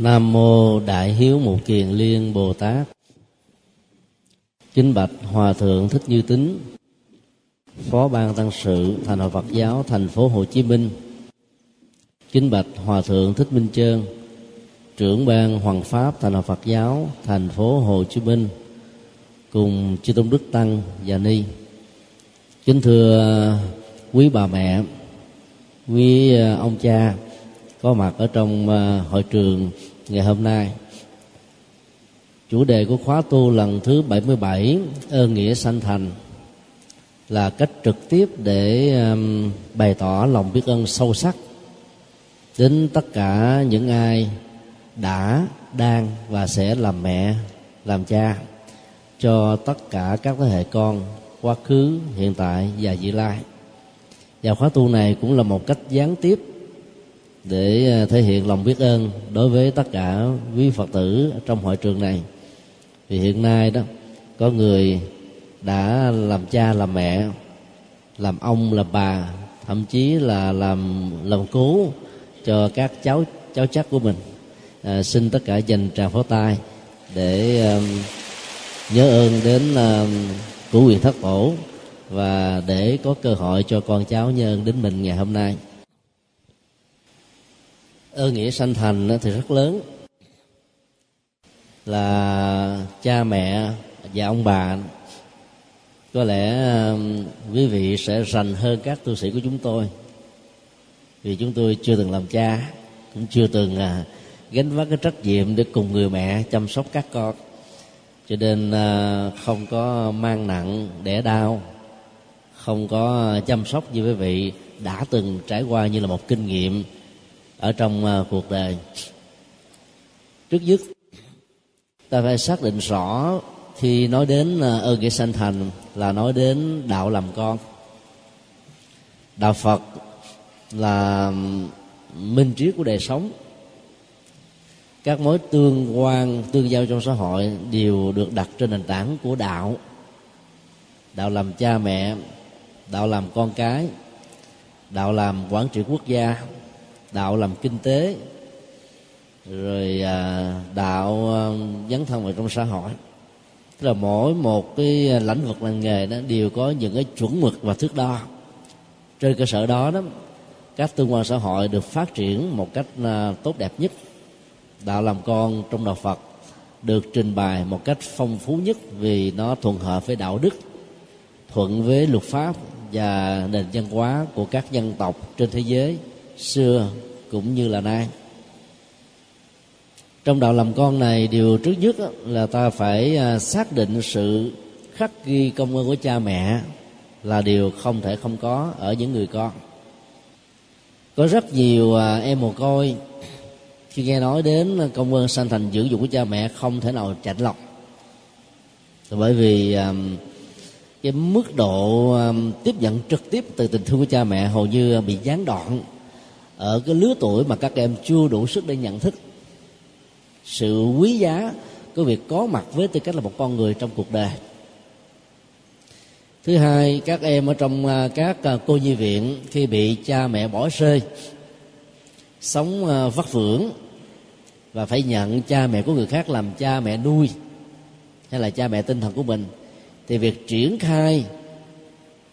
Nam mô Đại Hiếu mục Kiền Liên Bồ Tát. Kính bạch Hòa thượng Thích Như Tính, Phó ban tăng sự Thành hội Phật giáo thành phố Hồ Chí Minh. Kính bạch Hòa thượng Thích Minh Trơn, trưởng ban Hoàng pháp Thành hội Phật giáo thành phố Hồ Chí Minh cùng chư tôn đức tăng và ni. Kính thưa quý bà mẹ, quý ờ, ông cha có mặt ở trong ờ, hội trường ngày hôm nay. Chủ đề của khóa tu lần thứ 77 ơn nghĩa sanh thành, là cách trực tiếp để bày tỏ lòng biết ơn sâu sắc đến tất cả những ai đã, đang và sẽ làm mẹ, làm cha cho tất cả các thế hệ con quá khứ, hiện tại và vị lai. Và khóa tu này cũng là một cách gián tiếp để à, thể hiện lòng biết ơn đối với tất cả quý phật tử trong hội trường này. Vì hiện nay đó có người đã làm cha làm mẹ làm ông làm bà thậm chí là làm làm cố cho các cháu cháu chắc của mình. À, xin tất cả dành tràng pháo tay để um, nhớ ơn đến à, um, của quyền thất tổ và để có cơ hội cho con cháu nhớ ơn đến mình ngày hôm nay ơn nghĩa sanh thành thì rất lớn. Là cha mẹ và ông bà. Có lẽ quý vị sẽ rành hơn các tu sĩ của chúng tôi. Vì chúng tôi chưa từng làm cha cũng chưa từng à, gánh vác cái trách nhiệm để cùng người mẹ chăm sóc các con. Cho nên à, không có mang nặng đẻ đau không có chăm sóc như quý vị đã từng trải qua như là một kinh nghiệm ở trong uh, cuộc đời trước nhất ta phải xác định rõ khi nói đến ờ, uh, ơn nghĩa sanh thành là nói đến đạo làm con. Đạo phật là minh triết của đời sống. Các mối tương quan tương giao trong xã hội đều được đặt trên nền tảng của đạo. Đạo làm cha mẹ đạo làm con cái đạo làm quản trị quốc gia đạo làm kinh tế, rồi à, đạo à, dấn thân vào trong xã hội. Tức là mỗi một cái lĩnh vực ngành nghề đó đều có những cái chuẩn mực và thước đo. Trên cơ sở đó đó, các tương quan xã hội được phát triển một cách à, tốt đẹp nhất. Đạo làm con trong đạo phật được trình bày một cách phong phú nhất vì nó thuận hợp với đạo đức, thuận với luật pháp và nền văn hóa của các dân tộc trên thế giới xưa cũng như là nay. Trong đạo làm con này, điều trước nhất là ta phải à, xác định sự khắc ghi công ơn của cha mẹ là điều không thể không có ở những người con. Có rất nhiều à, em mồ côi khi nghe nói đến công ơn sanh thành dưỡng dục của cha mẹ không thể nào chạnh lọc bởi vì à, cái mức độ tiếp nhận trực tiếp từ tình thương của cha mẹ hầu như bị gián đoạn ở cái lứa tuổi mà các em chưa đủ sức để nhận thức, sự quý giá của việc có mặt với tư cách là một con người trong cuộc đời. Thứ hai, các em ở trong à, các à, cô nhi viện khi bị cha mẹ bỏ rơi, sống à, vất vưởng và phải nhận cha mẹ của người khác làm cha mẹ nuôi hay là cha mẹ tinh thần của mình, thì việc triển khai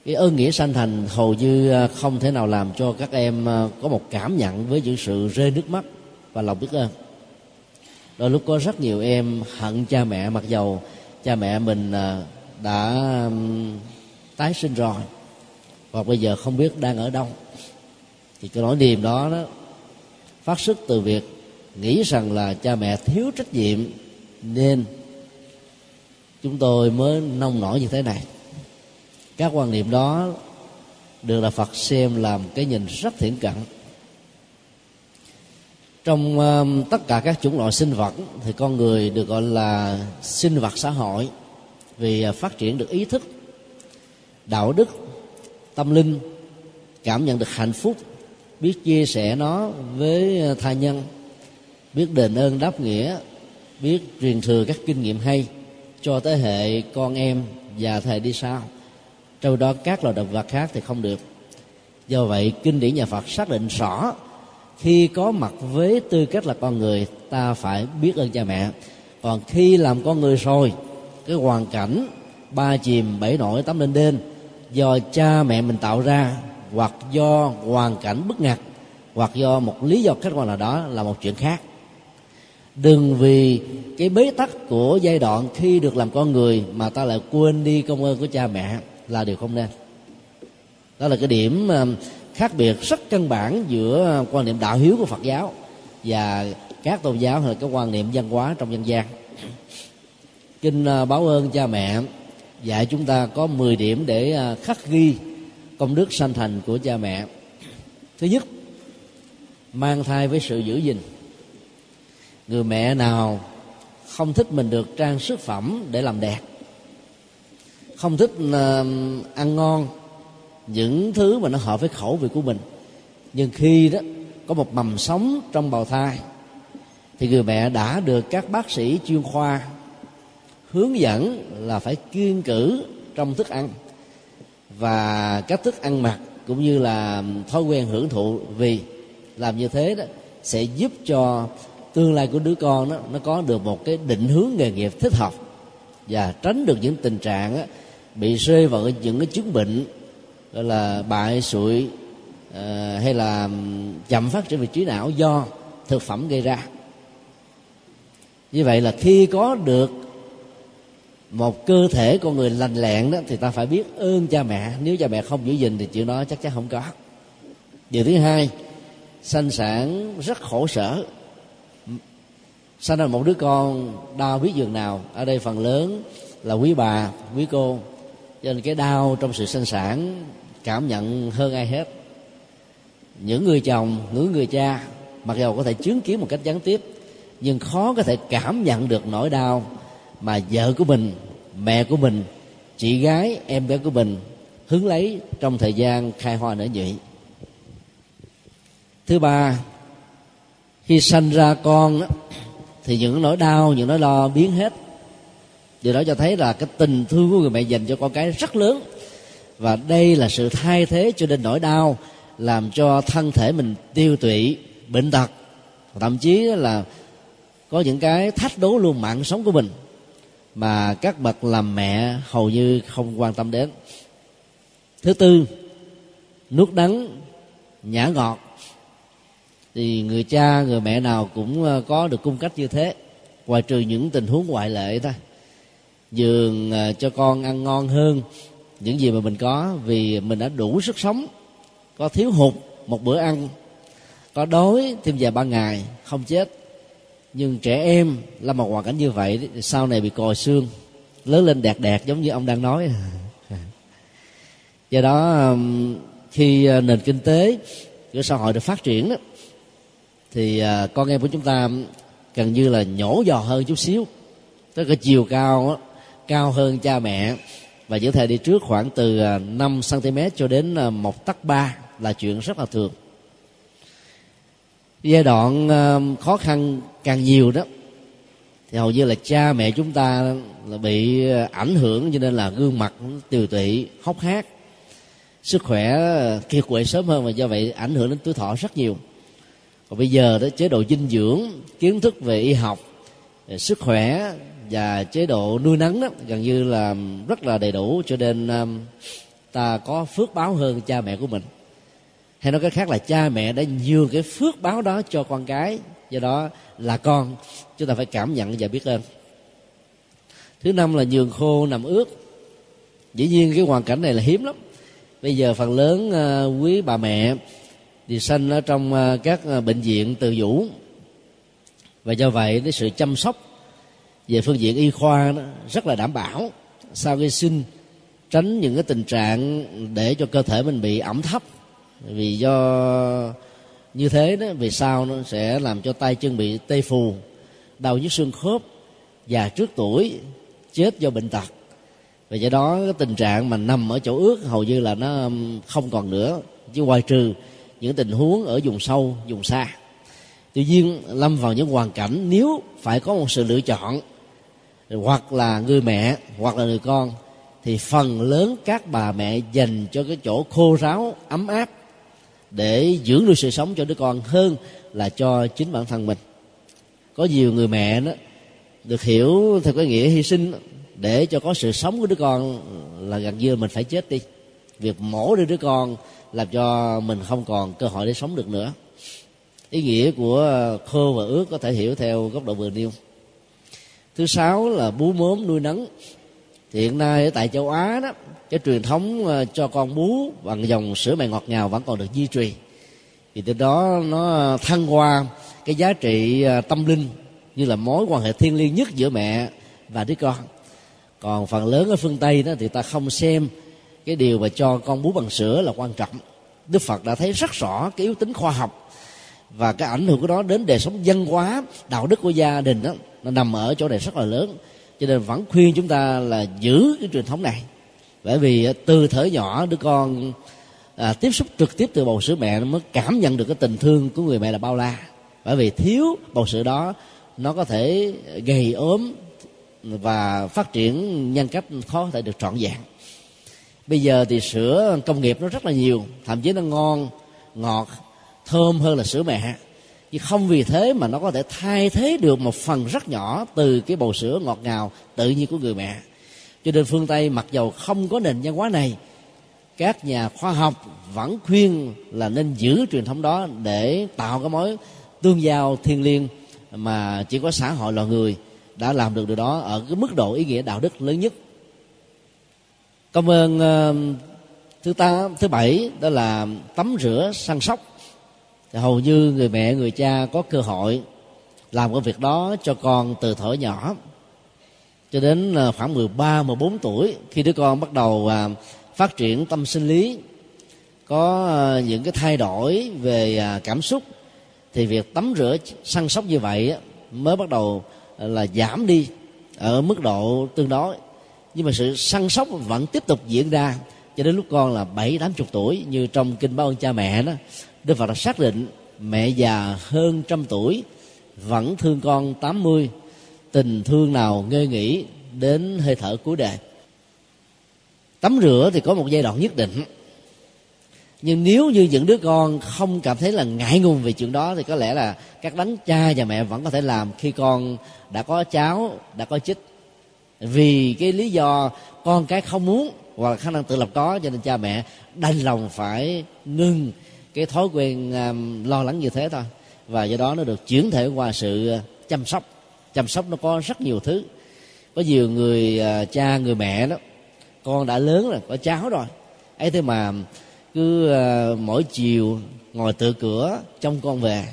cái ơn nghĩa sanh thành hầu như à, không thể nào làm cho các em à, có một cảm nhận với những sự rơi nước mắt và lòng biết ơn. Đôi lúc có rất nhiều em hận cha mẹ, mặc dầu cha mẹ mình à, đã tái sinh rồi hoặc bây giờ không biết đang ở đâu. Thì cái nỗi niềm đó đó phát xuất từ việc nghĩ rằng là cha mẹ thiếu trách nhiệm nên chúng tôi mới nông nổi như thế này các quan niệm đó được là phật xem làm cái nhìn rất thiển cận. Trong uh, tất cả các chủng loại sinh vật thì con người được gọi là sinh vật xã hội vì à, phát triển được ý thức đạo đức tâm linh cảm nhận được hạnh phúc biết chia sẻ nó với à, tha nhân biết đền ơn đáp nghĩa biết truyền thừa các kinh nghiệm hay cho thế hệ con em và thầy đi sau trong đó các loài động vật khác thì không được. Do vậy, kinh điển nhà phật xác định rõ, khi có mặt với tư cách là con người, ta phải biết ơn cha mẹ. Còn khi làm con người rồi, cái hoàn cảnh, ba chìm bảy nổi tắm lên đên do cha mẹ mình tạo ra, hoặc do hoàn cảnh bức ngặt hoặc do một lý do khách quan nào đó là một chuyện khác. Đừng vì cái bế tắc của giai đoạn khi được làm con người mà ta lại quên đi công ơn của cha mẹ là điều không nên. Đó là cái điểm ờ, khác biệt rất căn bản giữa ờ, quan niệm đạo hiếu của phật giáo và các tôn giáo hay là cái quan niệm văn hóa trong dân gian. Kinh ờ, báo ơn cha mẹ dạy chúng ta có 10 điểm để khắc ghi công đức sanh thành của cha mẹ. Thứ nhất, mang thai với sự giữ gìn. Người mẹ nào không thích mình được trang sức phẩm để làm đẹp không thích ăn ngon. Những thứ mà nó hợp với khẩu vị của mình. Nhưng khi đó có một mầm sống trong bào thai thì người mẹ đã được các bác sĩ chuyên khoa hướng dẫn là phải kiên cử trong thức ăn và cách thức ăn mặc cũng như là thói quen hưởng thụ. Vì làm như thế đó sẽ giúp cho tương lai của đứa con đó nó có được một cái định hướng nghề nghiệp thích hợp và tránh được những tình trạng đó, bị rơi vào những cái chứng bệnh gọi là bại sụi uh, hay là chậm phát triển vị trí não do thực phẩm gây ra. Như vậy là khi có được một cơ thể con người lành lẹn đó thì ta phải biết ơn cha mẹ. Nếu cha mẹ không giữ gìn thì chuyện đó chắc chắn không có. Điều thứ hai sanh sản rất khổ sở. Sanh ra một đứa con đau biết giường nào. Ở đây phần lớn là quý bà quý cô cho nên cái đau trong sự sinh sản, cảm nhận hơn ai hết. Những người chồng, những người cha, mặc dù có thể chứng kiến một cách gián tiếp, nhưng khó có thể cảm nhận được nỗi đau mà vợ của mình, mẹ của mình, chị gái, em bé của mình hứng lấy trong thời gian khai hoa nở nhụy. Thứ ba, khi sanh ra con thì những nỗi đau, những nỗi lo biến hết điều đó cho thấy là cái tình thương của người mẹ dành cho con cái rất lớn. Và đây là sự thay thế cho nên nỗi đau làm cho thân thể mình tiêu tụy, bệnh tật. Thậm chí là có những cái thách đố luôn mạng sống của mình mà các bậc làm mẹ hầu như không quan tâm đến. Thứ tư nuốt đắng, nhã ngọt. Thì người cha, người mẹ nào cũng ờ, có được cung cách như thế, ngoài trừ những tình huống ngoại lệ thôi giường à, cho con ăn ngon hơn. Những gì mà mình có vì mình đã đủ sức sống có thiếu hụt một bữa ăn có đói thêm vài ba ngày không chết. Nhưng trẻ em là một hoàn cảnh như vậy sau này bị còi xương lớn lên đẹp đẹp giống như ông đang nói. Do đó khi à, nền kinh tế của xã hội được phát triển đó, thì à, con em của chúng ta gần như là nhổ giò hơn chút xíu. Tới cái chiều cao đó, cao hơn cha mẹ. Và những thể đi trước khoảng từ à, 5 cm cho đến à, một tấc ba là chuyện rất là thường. Giai đoạn à, khó khăn càng nhiều đó, thì hầu như là cha mẹ chúng ta là bị ảnh hưởng cho nên là gương mặt tiều tụy, hốc hác. Sức khỏe kiệt quệ sớm hơn và do vậy ảnh hưởng đến tuổi thọ rất nhiều. Còn bây giờ đó, chế độ dinh dưỡng, kiến thức về y học, về sức khỏe và chế độ nuôi nấng đó gần như là rất là đầy đủ cho nên um, ta có phước báo hơn cha mẹ của mình. Hay nói cách khác là cha mẹ đã nhường cái phước báo đó cho con cái do đó là con. Chúng ta phải cảm nhận và biết ơn thứ năm là nhường khô nằm ướt. Dĩ nhiên cái hoàn cảnh này là hiếm lắm. Bây giờ phần lớn uh, quý bà mẹ thì sanh ở trong ờ, các ờ, bệnh viện từ vũ. Và do vậy cái sự chăm sóc về phương diện y khoa đó, rất là đảm bảo. Sau khi sinh, tránh những cái tình trạng để cho cơ thể mình bị ẩm thấp. Vì do như thế đó vì sao nó sẽ làm cho tay chân bị tê phù, đau nhức xương khớp, già trước tuổi, chết do bệnh tật. Và do đó, cái tình trạng mà nằm ở chỗ ướt hầu như là nó không còn nữa. Chứ ngoài trừ những tình huống ở vùng sâu, vùng xa. Tuy nhiên, lâm vào những hoàn cảnh nếu phải có một sự lựa chọn hoặc là người mẹ, hoặc là người con, thì phần lớn các bà mẹ dành cho cái chỗ khô ráo, ấm áp để dưỡng nuôi sự sống cho đứa con hơn là cho chính bản thân mình. Có nhiều người mẹ đó được hiểu theo cái nghĩa hy sinh để cho có sự sống của đứa con là gần như mình phải chết đi. Việc mổ đi đứa con làm cho mình không còn cơ hội để sống được nữa. Ý nghĩa của khô và ướt có thể hiểu theo góc độ vừa nêu thứ sáu là bú mớm nuôi nấng. Hiện nay ở tại châu á đó, cái truyền thống ờ, cho con bú bằng dòng sữa mẹ ngọt ngào vẫn còn được duy trì. Thì từ đó nó thăng hoa cái giá trị ờ, tâm linh như là mối quan hệ thiêng liêng nhất giữa mẹ và đứa con. Còn phần lớn ở phương tây đó thì ta không xem cái điều mà cho con bú bằng sữa là quan trọng. Đức phật đã thấy rất rõ cái yếu tính khoa học và cái ảnh hưởng của nó đến đời sống văn hóa, đạo đức của gia đình đó nó nằm ở chỗ này rất là lớn. Cho nên vẫn khuyên chúng ta là giữ cái truyền thống này. Bởi vì à, từ thở nhỏ đứa con à, tiếp xúc trực tiếp từ bầu sữa mẹ nó mới cảm nhận được cái tình thương của người mẹ là bao la. Bởi vì thiếu bầu sữa đó nó có thể gầy ốm và phát triển nhân cách khó có thể được trọn vẹn. Bây giờ thì sữa công nghiệp nó rất là nhiều thậm chí nó ngon ngọt thơm hơn là sữa mẹ chứ không vì thế mà nó có thể thay thế được một phần rất nhỏ từ cái bầu sữa ngọt ngào tự nhiên của người mẹ. Cho nên phương tây mặc dầu không có nền văn hóa này các nhà khoa học vẫn khuyên là nên giữ truyền thống đó để tạo cái mối tương giao thiêng liêng mà chỉ có xã hội loài người đã làm được điều đó ở cái mức độ ý nghĩa đạo đức lớn nhất. Cảm ơn uh, thứ ta thứ bảy đó là tắm rửa săn sóc thì hầu như người mẹ người cha có cơ hội làm cái việc đó cho con từ thở nhỏ. Cho đến à, khoảng 13, 14 tuổi khi đứa con bắt đầu à, phát triển tâm sinh lý có à, những cái thay đổi về cảm xúc thì việc tắm rửa săn sóc như vậy mới bắt đầu là giảm đi ở mức độ tương đối. Nhưng mà sự săn sóc vẫn tiếp tục diễn ra cho đến lúc con là bảy tám chục tuổi như trong kinh báo ơn cha mẹ đó đức phật đã xác định mẹ già hơn trăm tuổi vẫn thương con tám mươi. Tình thương nào ngơi nghỉ đến hơi thở cuối đời tắm rửa thì có một giai đoạn nhất định. Nhưng nếu như những đứa con không cảm thấy là ngại ngùng về chuyện đó thì có lẽ là các đấng cha và mẹ vẫn có thể làm khi con đã có cháu, đã có chích. Vì cái lý do con cái không muốn hoặc là khả năng tự lập có cho nên cha mẹ đành lòng phải ngừng cái thói quen um, lo lắng như thế thôi. Và do đó nó được chuyển thể qua sự à, chăm sóc. Chăm sóc nó có rất nhiều thứ. Có nhiều người uh, cha người mẹ đó con đã lớn rồi có cháu rồi. Ấy thế mà cứ uh, mỗi chiều ngồi tự cửa trông con về.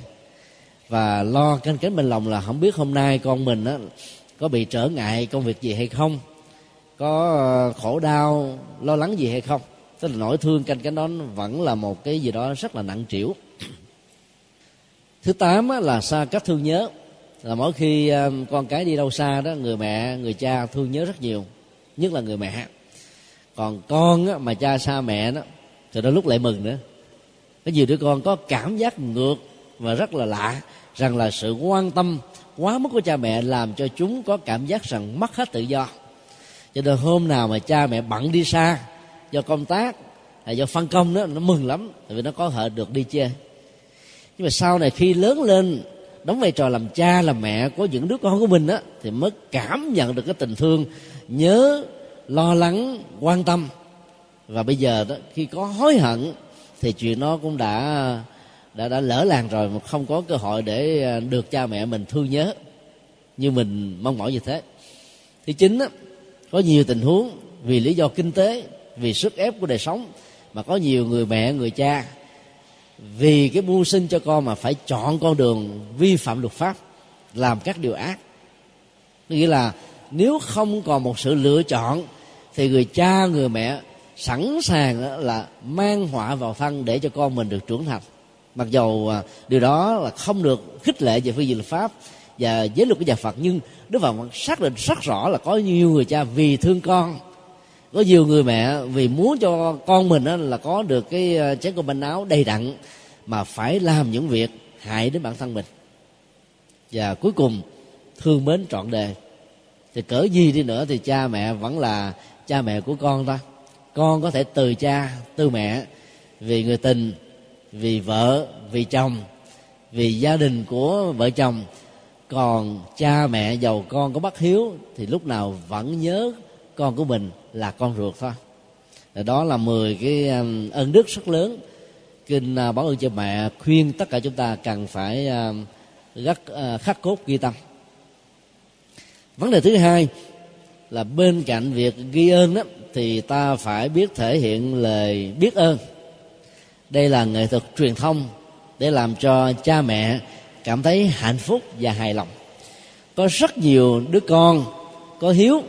Và lo canh cánh bên lòng là không biết hôm nay con mình á có bị trở ngại công việc gì hay không? Có khổ đau lo lắng gì hay không? Tức là nỗi thương canh cánh đó vẫn là một cái gì đó rất là nặng trĩu. Thứ tám là xa cách thương nhớ. Là mỗi khi ờ, con cái đi đâu xa đó, người mẹ, người cha thương nhớ rất nhiều, nhất là người mẹ. Còn con mà cha xa mẹ đó, thì đôi lúc lại mừng nữa. Có nhiều đứa con có cảm giác ngược và rất là lạ rằng là sự quan tâm quá mức của cha mẹ làm cho chúng có cảm giác rằng mất hết tự do. Cho nên hôm nào mà cha mẹ bận đi xa do công tác hay do phân công đó nó mừng lắm tại vì nó có hệ được đi chơi. Nhưng mà sau này khi lớn lên đóng vai trò làm cha làm mẹ của những đứa con của mình á thì mới cảm nhận được cái tình thương nhớ lo lắng quan tâm. Và bây giờ đó khi có hối hận thì chuyện nó cũng đã đã đã lỡ làng rồi mà không có cơ hội để à, được cha mẹ mình thương nhớ như mình mong mỏi như thế. Thì chính á, có nhiều tình huống vì lý do kinh tế vì sức ép của đời sống, mà có nhiều người mẹ, người cha, vì cái mưu sinh cho con mà phải chọn con đường vi phạm luật pháp, làm các điều ác. Nghĩa là nếu không còn một sự lựa chọn, thì người cha, người mẹ sẵn sàng là mang họa vào thân để cho con mình được trưởng thành. Mặc dầu à, điều đó là không được khích lệ về phương diện luật pháp và giới luật của nhà Phật, nhưng Đức Phật xác định rất rõ là có nhiều người cha vì thương con có nhiều người mẹ, vì muốn cho con mình là có được cái ờ, chén cơm bánh áo đầy đặn, mà phải làm những việc hại đến bản thân mình. Và cuối cùng, thương mến trọn đời. Thì cỡ gì đi nữa thì cha mẹ vẫn là cha mẹ của con ta con có thể từ cha, từ mẹ, vì người tình, vì vợ, vì chồng, vì gia đình của vợ chồng. Còn cha mẹ giàu con có bất hiếu thì lúc nào vẫn nhớ con của mình là con ruột thôi. Đó là 10 cái um, ân đức rất lớn. Kinh à, báo ơn cho mẹ khuyên tất cả chúng ta cần phải um, rất à, khắc cốt ghi tâm. Vấn đề thứ hai là bên cạnh việc ghi ơn đó thì ta phải biết thể hiện lời biết ơn. Đây là nghệ thuật truyền thông để làm cho cha mẹ cảm thấy hạnh phúc và hài lòng. Có rất nhiều đứa con có hiếu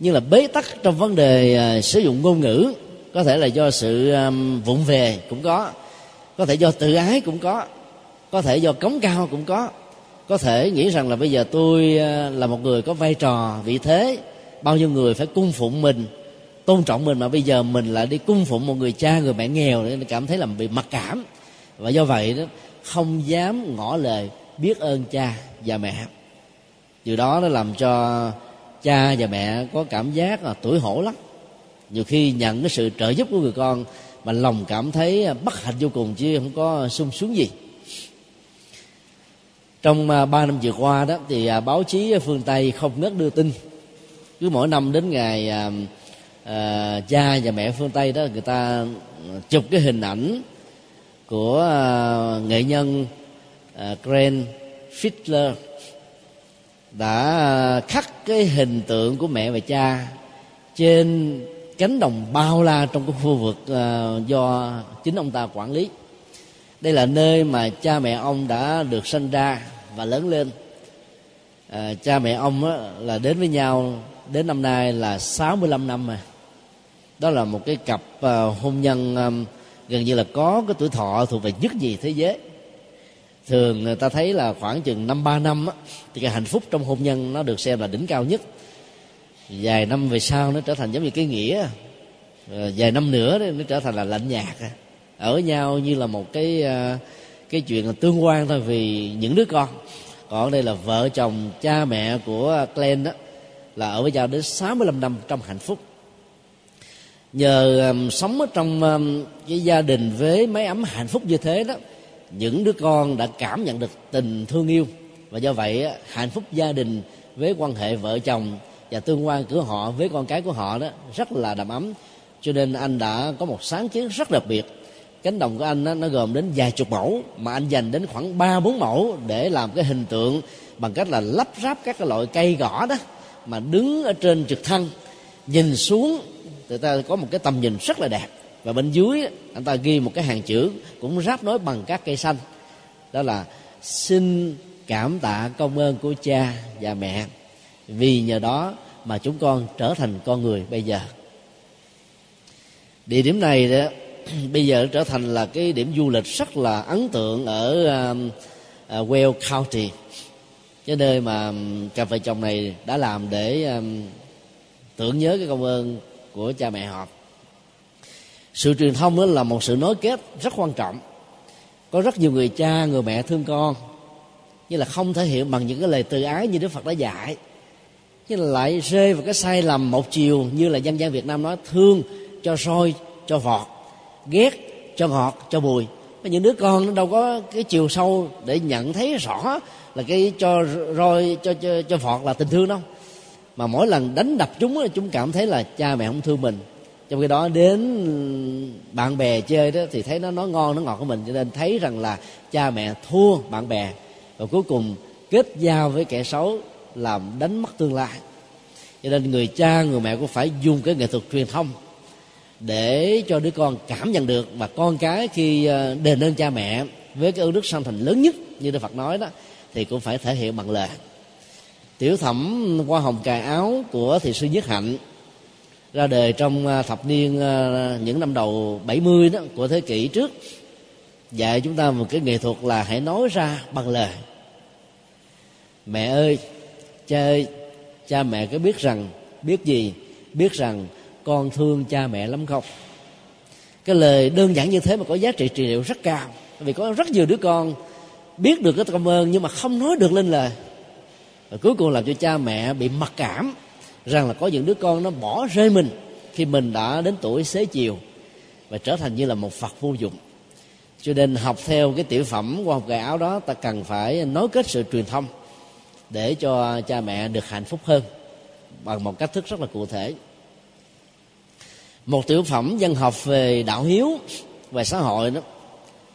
nhưng là bế tắc trong vấn đề uh, sử dụng ngôn ngữ có thể là do sự um, vụng về cũng có có thể do tự ái cũng có có thể do cống cao cũng có. Có thể nghĩ rằng là bây giờ tôi uh, là một người có vai trò vị thế bao nhiêu người phải cung phụng mình tôn trọng mình mà bây giờ mình lại đi cung phụng một người cha người mẹ nghèo nên cảm thấy là bị mặc cảm. Và do vậy đó không dám ngỏ lời biết ơn cha và mẹ. Điều đó nó làm cho cha và mẹ có cảm giác là tuổi hổ lắm. Nhiều khi nhận cái sự trợ giúp của người con mà lòng cảm thấy bất hạnh vô cùng chứ không có sung sướng gì. Trong à, ba năm vừa qua đó thì à, báo chí phương tây không ngớt đưa tin. Cứ mỗi năm đến ngày à, à, cha và mẹ phương tây đó người ta chụp cái hình ảnh của à, nghệ nhân à, Grant Fiedler đã ờ, khắc cái hình tượng của mẹ và cha trên cánh đồng bao la trong cái khu vực ờ, do chính ông ta quản lý. Đây là nơi mà cha mẹ ông đã được sinh ra và lớn lên. À, cha mẹ ông á, là đến với nhau đến năm nay là 65 năm mà. Đó là một cái cặp hôn nhân gần như là có cái tuổi thọ thuộc về nhất gì thế giới thường người ta thấy là khoảng chừng năm ba năm á, thì cái hạnh phúc trong hôn nhân nó được xem là đỉnh cao nhất. Vài năm về sau nó trở thành giống như cái nghĩa. Ờ, vài năm nữa nó trở thành là lạnh nhạt. Ở nhau như là một cái ờ, cái chuyện là tương quan thôi vì những đứa con. Còn đây là vợ chồng cha mẹ của Glenn đó là ở với nhau đến 65 năm trong hạnh phúc. Nhờ um, sống ở trong um, cái gia đình với mấy ấm hạnh phúc như thế đó những đứa con đã cảm nhận được tình thương yêu và do vậy hạnh phúc gia đình với quan hệ vợ chồng và tương quan của họ với con cái của họ đó rất là đầm ấm. Cho nên anh đã có một sáng kiến rất đặc biệt. Cánh đồng của anh đó, nó gồm đến vài chục mẫu mà anh dành đến khoảng ba bốn mẫu để làm cái hình tượng bằng cách là lắp ráp các cái loại cây gõ đó mà đứng ở trên trực thăng nhìn xuống. Người ta có một cái tầm nhìn rất là đẹp và bên dưới anh ta ghi một cái hàng chữ cũng ráp nối bằng các cây xanh. Đó là xin cảm tạ công ơn của cha và mẹ vì nhờ đó mà chúng con trở thành con người bây giờ. Địa điểm này đó bây giờ trở thành là cái điểm du lịch rất là ấn tượng ở uh, uh, Wales County. Cái nơi mà um, cặp vợ chồng này đã làm để um, tưởng nhớ cái công ơn của cha mẹ họ sự truyền thông đó là một sự nối kết rất quan trọng. Có rất nhiều người cha, người mẹ thương con, nhưng là không thể hiện bằng những cái lời từ ái như đức phật đã dạy. Nhưng lại rơi vào cái sai lầm một chiều như là dân gian việt nam nói, thương cho soi, cho vọt, ghét cho ngọt, cho bùi. Mà những đứa con nó đâu có cái chiều sâu để nhận thấy rõ là cái cho roi, cho cho cho vọt là tình thương đâu. Mà mỗi lần đánh đập chúng chúng cảm thấy là cha mẹ không thương mình trong khi đó, đến bạn bè chơi đó, thì thấy nó nói ngon, nó ngọt của mình, cho nên thấy rằng là cha mẹ thua bạn bè. Và cuối cùng, kết giao với kẻ xấu làm đánh mất tương lai. Cho nên người cha, người mẹ cũng phải dùng cái nghệ thuật truyền thông để cho đứa con cảm nhận được. Và con cái khi ờ, đền ơn cha mẹ với cái ơn đức sanh thành lớn nhất, như đức phật nói đó, thì cũng phải thể hiện bằng lời. Tiểu thẩm qua hồng cài áo của thị sư nhất hạnh ra đời trong à, thập niên à, những năm đầu 70 đó của thế kỷ trước. Dạy chúng ta một cái nghệ thuật là hãy nói ra bằng lời. Mẹ ơi, cha ơi, cha mẹ có biết rằng, biết gì? Biết rằng con thương cha mẹ lắm không? Cái lời đơn giản như thế mà có giá trị trị liệu rất cao. Vì có rất nhiều đứa con biết được cái công ơn nhưng mà không nói được lên lời. Và cuối cùng làm cho cha mẹ bị mặc cảm rằng là có những đứa con nó bỏ rơi mình khi mình đã đến tuổi xế chiều và trở thành như là một phật vô dụng. Cho nên học theo cái tiểu phẩm qua học nghề áo đó ta cần phải nối kết sự truyền thông để cho cha mẹ được hạnh phúc hơn bằng một cách thức rất là cụ thể. Một tiểu phẩm dân học về đạo hiếu về xã hội đó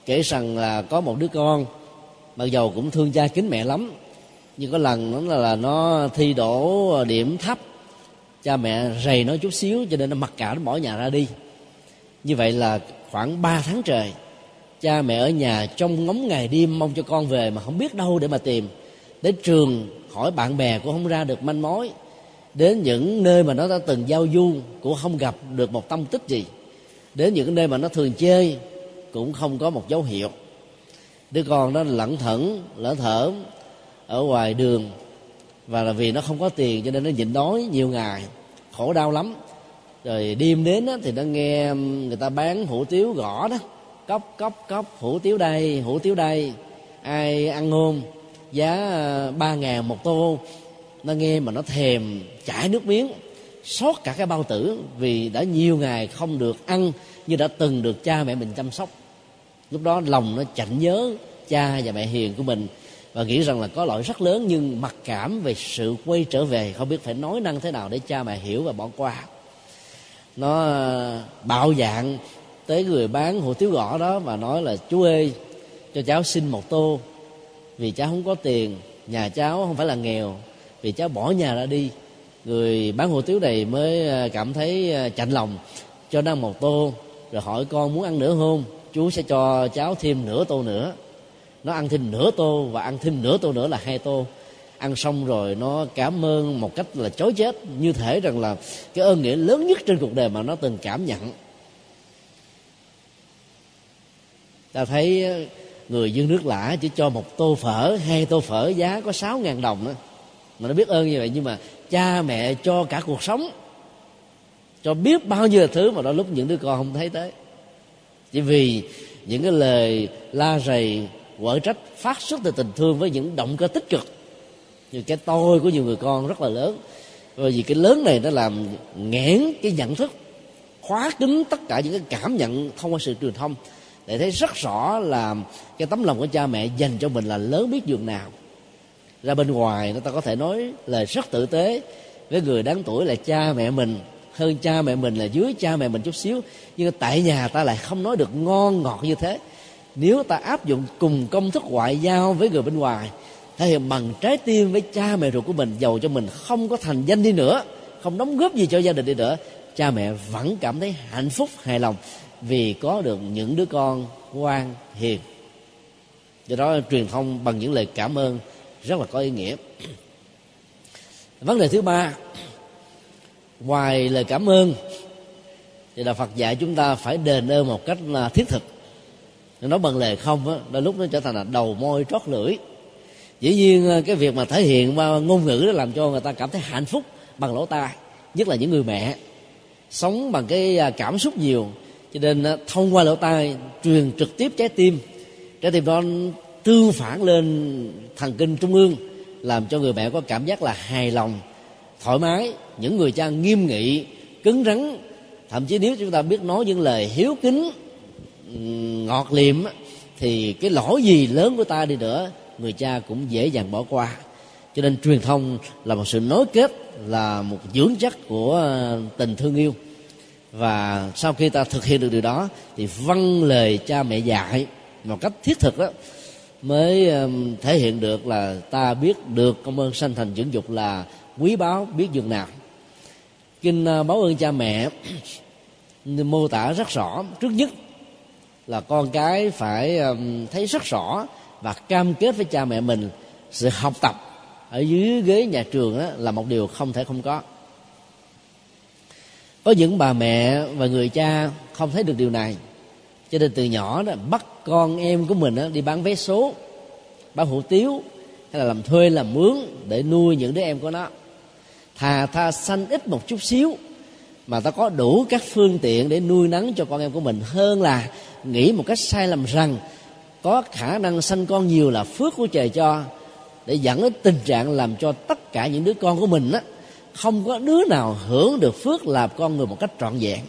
kể rằng là có một đứa con mặc dầu cũng thương cha kính mẹ lắm nhưng có lần nó là, là nó thi đổ điểm thấp cha mẹ rầy nó chút xíu, cho nên nó mặc cả nó bỏ nhà ra đi. Như vậy là khoảng 3 tháng trời, cha mẹ ở nhà trong ngóng ngày đêm mong cho con về mà không biết đâu để mà tìm. Đến trường, hỏi bạn bè cũng không ra được manh mối. Đến những nơi mà nó đã từng giao du cũng không gặp được một tâm tích gì. Đến những nơi mà nó thường chơi cũng không có một dấu hiệu. Đứa con nó lẩn thẩn, lỡ thở ở ngoài đường và là vì nó không có tiền cho nên nó nhịn đói nhiều ngày khổ đau lắm. Rồi đêm đến đó, thì nó nghe người ta bán hủ tiếu gõ đó. Cốc cốc cốc hủ tiếu đây hủ tiếu đây. Ai ăn ngon giá ờ, ba ngàn một tô. Nó nghe mà nó thèm chảy nước miếng. Sót cả cái bao tử vì đã nhiều ngày không được ăn như đã từng được cha mẹ mình chăm sóc. Lúc đó lòng nó chạnh nhớ cha và mẹ hiền của mình và nghĩ rằng là có lỗi rất lớn, nhưng mặc cảm về sự quay trở về, không biết phải nói năng thế nào để cha mẹ hiểu và bỏ qua. Nó à, bạo dạng tới người bán hủ tiếu gõ đó và nói là, chú ơi, cho cháu xin một tô, vì cháu không có tiền, nhà cháu không phải là nghèo, vì cháu bỏ nhà ra đi. Người bán hủ tiếu này mới à, cảm thấy à, chạnh lòng, cho nó một tô, rồi hỏi con muốn ăn nữa không chú sẽ cho cháu thêm nửa tô nữa nó ăn thêm nửa tô và ăn thêm nửa tô nữa là hai tô. Ăn xong rồi nó cảm ơn một cách là chối chết, như thể rằng là cái ơn nghĩa lớn nhất trên cuộc đời mà nó từng cảm nhận. Ta thấy ờ, người dân nước lã chỉ cho một tô phở, hai tô phở giá có sáu ngàn đồng đó mà nó biết ơn như vậy, nhưng mà cha mẹ cho cả cuộc sống, cho biết bao nhiêu thứ mà đôi lúc những đứa con không thấy tới. Chỉ vì những cái lời la rầy quở trách phát xuất từ tình thương với những động cơ tích cực. Như cái tôi của nhiều người con rất là lớn. Bởi vì cái lớn này nó làm nghẽn cái nhận thức, khóa cứng tất cả những cái cảm nhận thông qua sự truyền thông, để thấy rất rõ là cái tấm lòng của cha mẹ dành cho mình là lớn biết dường nào. Ra bên ngoài người ta có thể nói lời rất tử tế với người đáng tuổi là cha mẹ mình, hơn cha mẹ mình là dưới cha mẹ mình chút xíu, nhưng tại nhà ta lại không nói được ngon ngọt như thế nếu ta áp dụng cùng công thức ngoại giao với người bên ngoài, thể hiện bằng trái tim với cha mẹ ruột của mình, giàu cho mình, không có thành danh đi nữa, không đóng góp gì cho gia đình đi nữa, cha mẹ vẫn cảm thấy hạnh phúc, hài lòng vì có được những đứa con ngoan hiền. Do đó, truyền thông bằng những lời cảm ơn rất là có ý nghĩa. Vấn đề thứ ba, ngoài lời cảm ơn, thì là phật dạy chúng ta phải đền ơn một cách là thiết thực nói bằng lời không á, đôi lúc nó trở thành là đầu môi trót lưỡi. Dĩ nhiên ờ, cái việc mà thể hiện qua ngôn ngữ đó làm cho người ta cảm thấy hạnh phúc bằng lỗ tai, nhất là những người mẹ. Sống bằng cái à, cảm xúc nhiều, cho nên ờ, thông qua lỗ tai truyền trực tiếp trái tim. Trái tim đó tương phản lên thần kinh trung ương, làm cho người mẹ có cảm giác là hài lòng, thoải mái. Những người cha nghiêm nghị, cứng rắn, thậm chí nếu chúng ta biết nói những lời hiếu kính ngọt liệm thì cái lỗi gì lớn của ta đi nữa, người cha cũng dễ dàng bỏ qua. Cho nên truyền thông là một sự nối kết, là một dưỡng chất của ờ, tình thương yêu. Và sau khi ta thực hiện được điều đó, thì vâng lời cha mẹ dạy một cách thiết thực đó mới ờ, thể hiện được là ta biết được công ơn sanh thành dưỡng dục là quý báu, biết dường nào. Kinh ờ, báo ơn cha mẹ, mô tả rất rõ. Trước nhất là con cái phải thấy rất rõ và cam kết với cha mẹ mình sự học tập ở dưới ghế nhà trường đó là một điều không thể không có. Có những bà mẹ và người cha không thấy được điều này cho nên từ nhỏ đó bắt con em của mình đó, đi bán vé số bán hủ tiếu hay là làm thuê làm mướn để nuôi những đứa em của nó. Thà tha sanh ít một chút xíu mà ta có đủ các phương tiện để nuôi nấng cho con em của mình. Hơn là nghĩ một cách sai lầm rằng có khả năng sanh con nhiều là phước của trời cho, để dẫn đến tình trạng làm cho tất cả những đứa con của mình á, không có đứa nào hưởng được phước làm con người một cách trọn vẹn.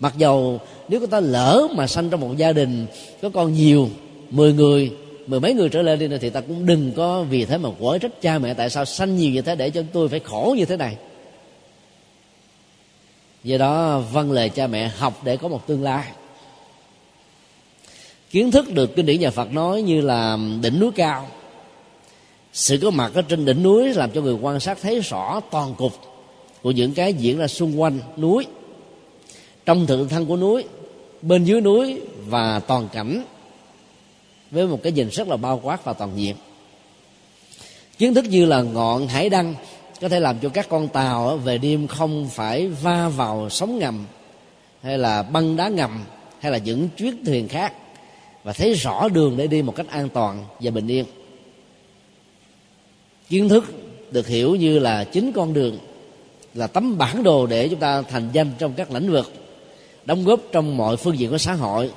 Mặc dầu nếu người ta lỡ mà sanh trong một gia đình có con nhiều, mười người, mười mấy người trở lên đi thì ta cũng đừng có vì thế mà quở trách cha mẹ tại sao sanh nhiều như thế để cho tôi phải khổ như thế này do đó vâng lời cha mẹ học để có một tương lai. Kiến thức được kinh điển nhà Phật nói như là đỉnh núi cao. Sự có mặt ở trên đỉnh núi làm cho người quan sát thấy rõ toàn cục của những cái diễn ra xung quanh núi. Trong thượng thân của núi, bên dưới núi và toàn cảnh với một cái nhìn rất là bao quát và toàn diện. Kiến thức như là ngọn hải đăng có thể làm cho các con tàu về đêm không phải va vào sóng ngầm, hay là băng đá ngầm, hay là những chuyến thuyền khác, và thấy rõ đường để đi một cách an toàn và bình yên. Kiến thức được hiểu như là chính con đường, là tấm bản đồ để chúng ta thành danh trong các lĩnh vực, đóng góp trong mọi phương diện của xã hội,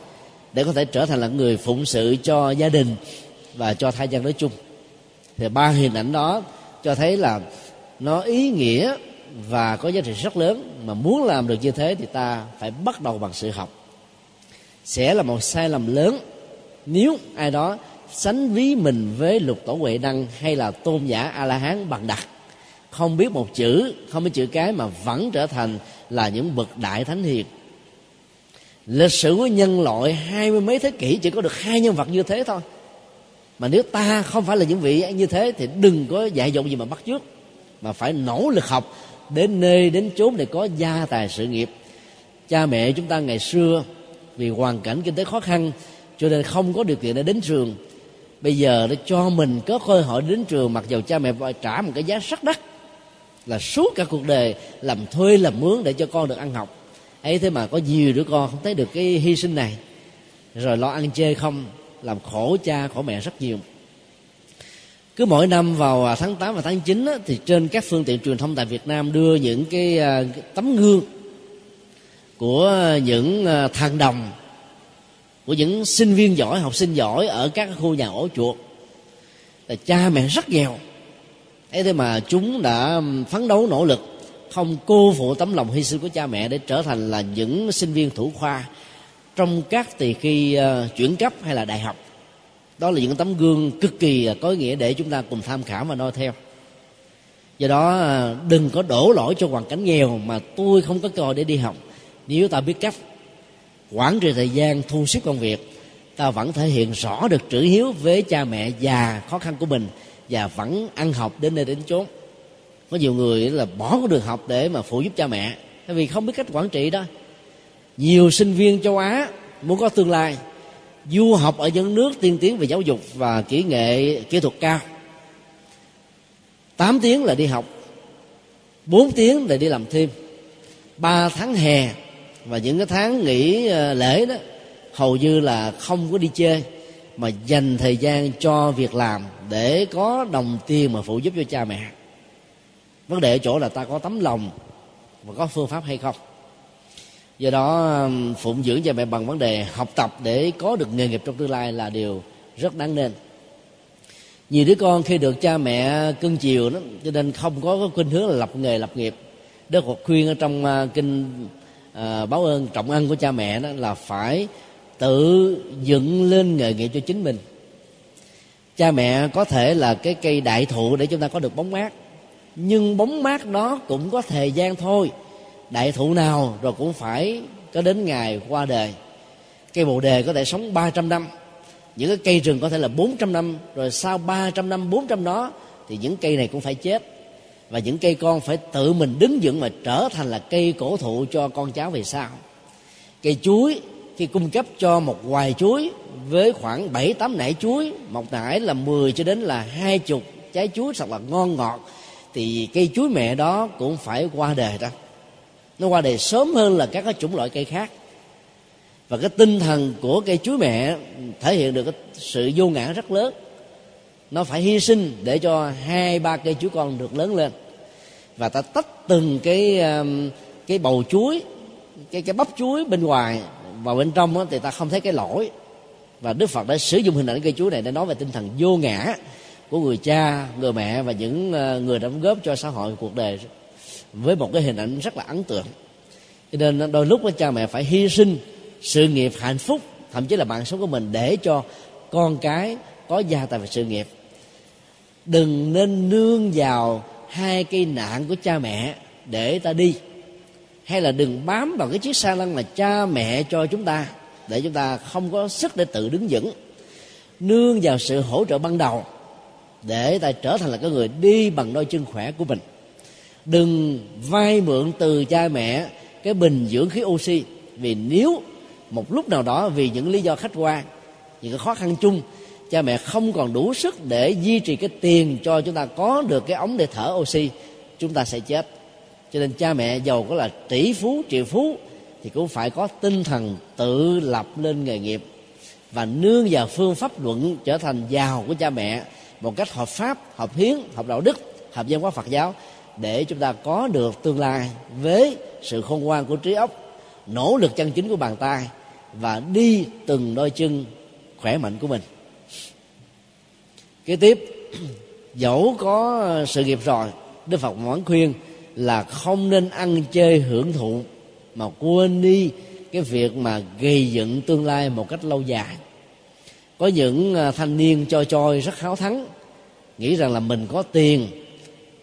để có thể trở thành là người phụng sự cho gia đình và cho thai dân nói chung. Thì ba hình ảnh đó cho thấy là nó ý nghĩa và có giá trị rất lớn. Mà muốn làm được như thế thì ta phải bắt đầu bằng sự học. Sẽ là một sai lầm lớn nếu ai đó sánh ví mình với lục tổ huệ đăng hay là tôn giả a la hán bằng đặc. Không biết một chữ, không biết chữ cái mà vẫn trở thành là những bậc đại thánh hiền. Lịch sử của nhân loại hai mươi mấy thế kỷ chỉ có được hai nhân vật như thế thôi. Mà nếu ta không phải là những vị như thế thì đừng có dạy dỗ gì mà bắt chước mà phải nỗ lực học. Đến nơi, đến chốn để có gia tài sự nghiệp. Cha mẹ chúng ta ngày xưa, vì hoàn cảnh kinh tế khó khăn, cho nên không có điều kiện để đến trường. Bây giờ để cho mình có cơ hội đến trường, mặc dù cha mẹ phải trả một cái giá rất đắt, là suốt cả cuộc đời làm thuê, làm mướn để cho con được ăn học. Ấy thế mà có nhiều đứa con không thấy được cái hy sinh này. Rồi lo ăn chê không, làm khổ cha, khổ mẹ rất nhiều cứ mỗi năm vào à, tháng 8 và tháng 9 á, thì trên các phương tiện truyền thông tại Việt Nam đưa những cái, à, tấm gương của những à, thằng đồng của những sinh viên giỏi học sinh giỏi ở các khu nhà ổ chuột. Là cha mẹ rất nghèo. Ấy thế mà chúng đã phấn đấu nỗ lực không cô phụ tấm lòng hy sinh của cha mẹ để trở thành là những sinh viên thủ khoa trong các kỳ khi uh, chuyển cấp hay là đại học đó là những tấm gương cực kỳ có ý nghĩa để chúng ta cùng tham khảo và noi theo. Do đó à, đừng có đổ lỗi cho hoàn cảnh nghèo mà tôi không có cơ hội để đi học. Nếu ta biết cách quản trị thời gian, thu xếp công việc, ta vẫn thể hiện rõ được chữ hiếu với cha mẹ già khó khăn của mình và vẫn ăn học đến nơi đến chốn. Có nhiều người là bỏ con đường học để mà phụ giúp cha mẹ, tại vì không biết cách quản trị đó. Nhiều sinh viên châu á muốn có tương lai du học ở những nước tiên tiến về giáo dục và kỹ nghệ, kỹ thuật cao. 8 tiếng là đi học 4 tiếng là đi làm thêm. 3 tháng hè và những cái tháng nghỉ ờ, lễ đó, hầu như là không có đi chơi, mà dành thời gian cho việc làm để có đồng tiền mà phụ giúp cho cha mẹ. Vấn đề ở chỗ là ta có tấm lòng và có phương pháp hay không do đó um, phụng dưỡng cha mẹ bằng vấn đề học tập để có được nghề nghiệp trong tương lai là điều rất đáng nên. Nhiều đứa con khi được cha mẹ cưng chiều đó cho nên không có khuynh hướng là lập nghề lập nghiệp. Đức phật khuyên ở trong à, kinh à, báo ơn trọng ân của cha mẹ đó là phải tự dựng lên nghề nghiệp cho chính mình. Cha mẹ có thể là cái cây đại thụ để chúng ta có được bóng mát nhưng bóng mát đó cũng có thời gian thôi đại thụ nào rồi cũng phải có đến ngày qua đời. Cây bồ đề có thể sống 300 năm, những cái cây rừng có thể là 400 năm, rồi sau 300 năm 400 đó thì những cây này cũng phải chết. Và những cây con phải tự mình đứng dựng mà trở thành là cây cổ thụ cho con cháu về sau. Cây chuối, khi cung cấp cho một hoài chuối với khoảng bảy tám nải chuối, một nải là 10 cho đến là hai chục trái chuối thật là ngon ngọt, thì cây chuối mẹ đó cũng phải qua đời đó nó qua đời sớm hơn là các cái chủng loại cây khác. Và cái tinh thần của cây chuối mẹ thể hiện được cái sự vô ngã rất lớn. Nó phải hy sinh để cho hai ba cây chuối con được lớn lên. Và ta tách từng cái um, cái bầu chuối cái cái bắp chuối bên ngoài vào bên trong đó, thì ta không thấy cái lỗi. Và đức phật đã sử dụng hình ảnh cây chuối này để nói về tinh thần vô ngã của người cha người mẹ và những ờ, người đóng góp cho xã hội cuộc đời với một cái hình ảnh rất là ấn tượng. Cho nên đôi lúc cha mẹ phải hy sinh sự nghiệp hạnh phúc, thậm chí là mạng sống của mình để cho con cái có gia tài và sự nghiệp. Đừng nên nương vào hai cây nạn của cha mẹ để ta đi, hay là đừng bám vào cái chiếc xa lăng mà cha mẹ cho chúng ta, để chúng ta không có sức để tự đứng vững. Nương vào sự hỗ trợ ban đầu để ta trở thành là cái người đi bằng đôi chân khỏe của mình đừng vay mượn từ cha mẹ cái bình dưỡng khí oxy. Vì nếu một lúc nào đó vì những lý do khách quan, những cái khó khăn chung, cha mẹ không còn đủ sức để duy trì cái tiền cho chúng ta có được cái ống để thở oxy, chúng ta sẽ chết. Cho nên cha mẹ giàu có là tỷ phú, triệu phú thì cũng phải có tinh thần tự lập lên nghề nghiệp và nương vào phương pháp luận trở thành giàu của cha mẹ một cách hợp pháp, hợp hiến, hợp đạo đức, hợp văn hóa phật giáo để chúng ta có được tương lai với sự khôn ngoan của trí óc, nỗ lực chân chính của bàn tay và đi từng đôi chân khỏe mạnh của mình. Kế tiếp, dẫu có sự nghiệp rồi, đức phật vẫn khuyên là không nên ăn chơi hưởng thụ mà quên đi cái việc mà gây dựng tương lai một cách lâu dài. Có những à, thanh niên cho choi rất háo thắng, nghĩ rằng là mình có tiền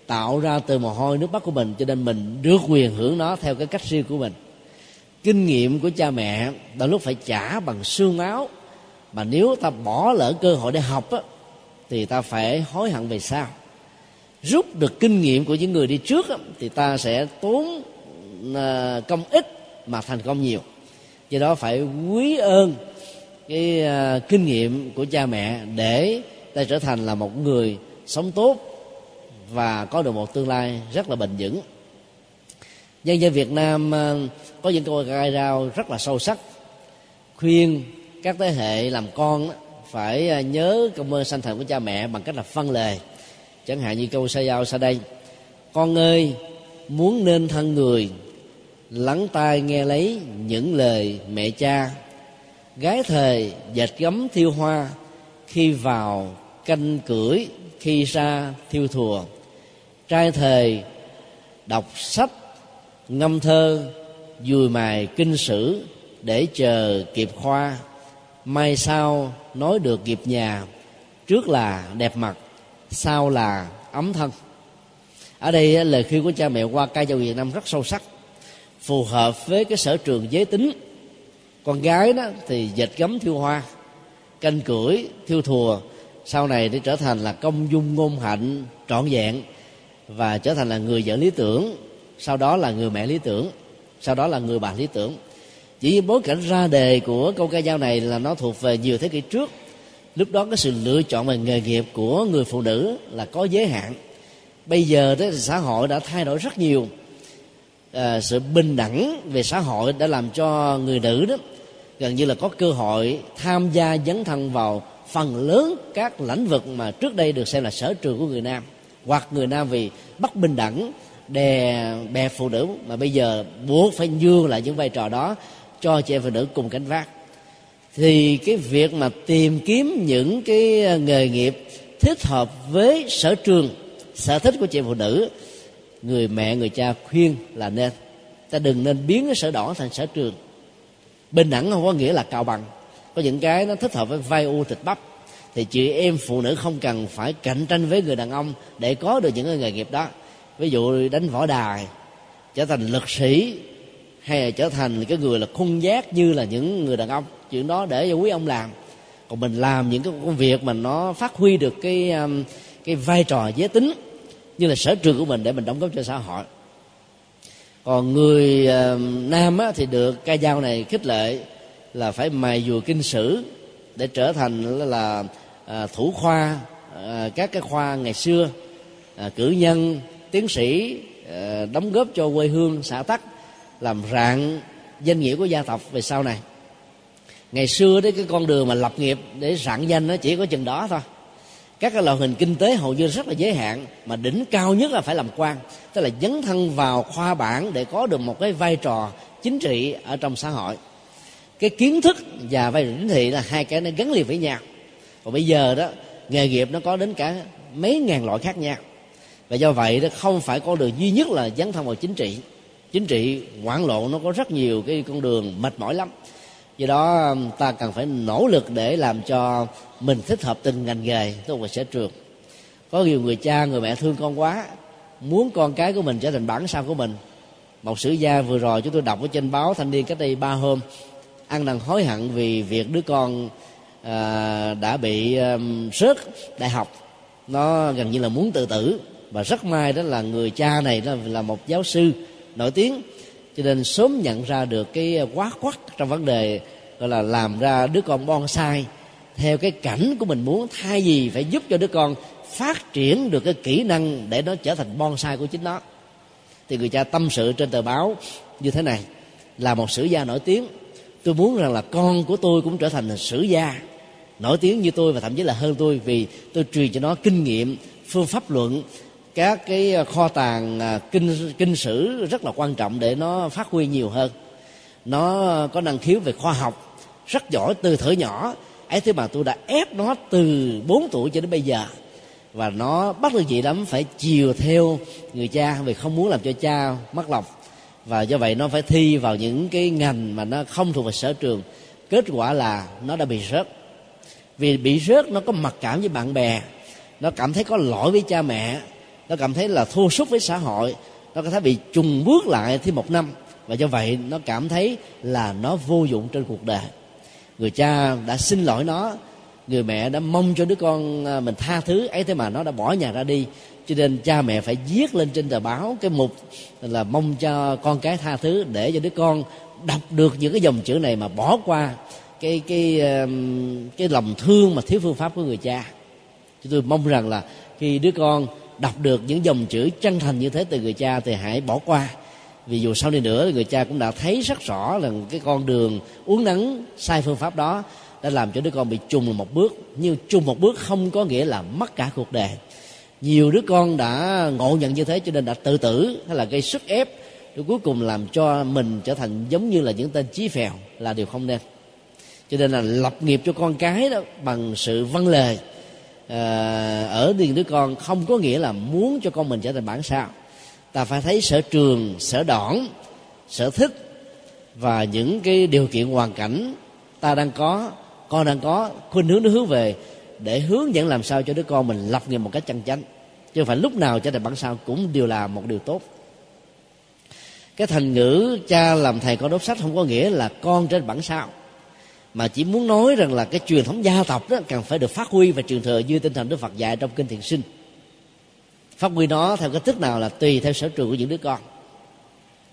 tạo ra từ mồ hôi nước mắt của mình cho nên mình được quyền hưởng nó theo cái cách riêng của mình. Kinh nghiệm của cha mẹ đôi lúc phải trả bằng xương máu mà nếu ta bỏ lỡ cơ hội để học á, thì ta phải hối hận về sau. Rút được kinh nghiệm của những người đi trước á, thì ta sẽ tốn à, công ít mà thành công nhiều. Do đó phải quý ơn cái à, kinh nghiệm của cha mẹ để ta trở thành là một người sống tốt và có được một tương lai rất là bền vững. Nhân dân Việt Nam ờ, có những câu gai rao rất là sâu sắc, khuyên các thế hệ làm con phải ờ, nhớ công ơn sanh thành của cha mẹ bằng cách là phân lề. Chẳng hạn như câu sa giao sau đây con ơi, muốn nên thân người, lắng tai nghe lấy những lời mẹ cha. Gái thời dệt gấm thiêu hoa, khi vào canh cưỡi khi ra thiêu thùa. Trai thời đọc sách ngâm thơ, dùi mài kinh sử để chờ kịp khoa. Mai sau nói được nghiệp nhà, trước là đẹp mặt, sau là ấm thân. Ở đây lời khuyên của cha mẹ qua ca dâu việt nam rất sâu sắc, phù hợp với cái sở trường giới tính. Con gái đó thì dệt gấm thiêu hoa, canh cưỡi thiêu thùa sau này để trở thành là công dung ngôn hạnh trọn vẹn và trở thành là người vợ lý tưởng sau đó là người mẹ lý tưởng sau đó là người bà lý tưởng. Chỉ bối cảnh ra đề của câu ca dao này là nó thuộc về nhiều thế kỷ trước. Lúc đó cái sự lựa chọn về nghề nghiệp của người phụ nữ là có giới hạn. Bây giờ đó xã hội đã thay đổi rất nhiều. À, sự bình đẳng về xã hội đã làm cho người nữ đó gần như là có cơ hội tham gia dấn thân vào phần lớn các lĩnh vực mà trước đây được xem là sở trường của người nam, hoặc người nam vì bất bình đẳng, đè bè phụ nữ, mà bây giờ buộc phải nhường lại những vai trò đó cho chị em phụ nữ cùng cánh vác. Thì cái việc mà tìm kiếm những cái ờ, nghề nghiệp thích hợp với sở trường, sở thích của chị em phụ nữ, người mẹ, người cha khuyên là nên. Ta đừng nên biến cái sở đỏ thành sở trường. Bình đẳng không có nghĩa là cao bằng có những cái nó thích hợp với vai u thịt bắp. Thì chị em phụ nữ không cần phải cạnh tranh với người đàn ông để có được những cái nghề nghiệp đó. Ví dụ đánh võ đài trở thành lực sĩ hay là trở thành cái người là khung giác như là những người đàn ông. Chuyện đó để cho quý ông làm. Còn mình làm những cái công việc mà nó phát huy được cái um, cái vai trò giới tính như là sở trường của mình để mình đóng góp cho xã hội. Còn người uh, nam á, thì được ca dao này khích lệ là phải mài dùa kinh sử để trở thành là, à, thủ khoa à, các cái khoa ngày xưa. À, cử nhân tiến sĩ đóng góp cho quê hương xã tắc làm rạng danh nghĩa của gia tộc về sau này. Ngày xưa đấy cái con đường mà lập nghiệp để rạng danh nó chỉ có chừng đó thôi. Các cái loại hình kinh tế hầu như rất là giới hạn mà đỉnh cao nhất là phải làm quan tức là dấn thân vào khoa bảng để có được một cái vai trò chính trị ở trong xã hội cái kiến thức và vai trò chính trị là hai cái nó gắn liền với nhau. Còn bây giờ đó, nghề nghiệp nó có đến cả mấy ngàn loại khác nhau. Và do vậy đó, không phải con đường duy nhất là dấn thân vào chính trị. Chính trị ngoạn lộ nó có rất nhiều cái con đường mệt mỏi lắm. Do đó ta cần phải nỗ lực để làm cho mình thích hợp từng ngành nghề tôi và sở trường. Có nhiều người cha, người mẹ thương con quá, muốn con cái của mình trở thành bản sao của mình. Một sử gia vừa rồi chúng tôi đọc ở trên báo thanh niên cách đây ba hôm ăn năn hối hận vì việc đứa con à, đã bị um, rớt đại học. Nó gần như là muốn tự tử. Và rất may đó là người cha này đó là một giáo sư nổi tiếng. Cho nên sớm nhận ra được cái quá quắc trong vấn đề gọi là làm ra đứa con bonsai. Theo cái cảnh của mình muốn thay vì phải giúp cho đứa con phát triển được cái kỹ năng để nó trở thành bonsai của chính nó. Thì người cha tâm sự trên tờ báo như thế này. Là một sử gia nổi tiếng tôi muốn rằng là con của tôi cũng trở thành sử gia, nổi tiếng như tôi và thậm chí là hơn tôi vì tôi truyền cho nó kinh nghiệm, phương pháp luận, các cái ờ, kho tàng ờ, kinh kinh sử rất là quan trọng để nó phát huy nhiều hơn. Nó có năng khiếu về khoa học, rất giỏi từ thở nhỏ. Ấy thế mà tôi đã ép nó từ 4 tuổi cho đến bây giờ. Và nó bắt được gì lắm phải chiều theo người cha vì không muốn làm cho cha mất lòng và do vậy nó phải thi vào những cái ngành mà nó không thuộc về sở trường. Kết quả là nó đã bị rớt. Vì bị rớt, nó có mặc cảm với bạn bè. Nó cảm thấy có lỗi với cha mẹ. Nó cảm thấy là thua sút với xã hội. Nó có thể bị trùng bước lại thêm một năm. Và do vậy nó cảm thấy là nó vô dụng trên cuộc đời. Người cha đã xin lỗi nó. Người mẹ đã mong cho đứa con à, mình tha thứ ấy thế mà nó đã bỏ nhà ra đi cho nên cha mẹ phải viết lên trên tờ báo cái mục là mong cho con cái tha thứ để cho đứa con đọc được những cái dòng chữ này mà bỏ qua cái cái um, cái lòng thương mà thiếu phương pháp của người cha. Chúng tôi mong rằng là khi đứa con đọc được những dòng chữ chân thành như thế từ người cha thì hãy bỏ qua. Vì dù sau này nữa người cha cũng đã thấy rất rõ là cái con đường uống nắng sai phương pháp đó đã làm cho đứa con bị trùng một bước, nhưng trùng một bước không có nghĩa là mất cả cuộc đời nhiều đứa con đã ngộ nhận như thế cho nên đã tự tử hay là gây sức ép để cuối cùng làm cho mình trở thành giống như là những tên chí phèo là điều không nên. Cho nên là lập nghiệp cho con cái đó bằng sự văn lời à, ở điền đứa con không có nghĩa là muốn cho con mình trở thành bản sao. Ta phải thấy sở trường sở đoản sở thích và những cái điều kiện hoàn cảnh ta đang có con đang có khuynh hướng nó hướng về để hướng dẫn làm sao cho đứa con mình lập nghiệp một cách chân chánh. Chứ không phải lúc nào trở thành bản sao cũng đều là một điều tốt. Cái thành ngữ cha làm thầy con đốt sách không có nghĩa là con trên bản sao. Mà chỉ muốn nói rằng là cái truyền thống gia tộc đó cần phải được phát huy và truyền thừa như tinh thần đức phật dạy trong kinh thiền sinh. Phát huy nó theo cái thức nào là tùy theo sở trường của những đứa con.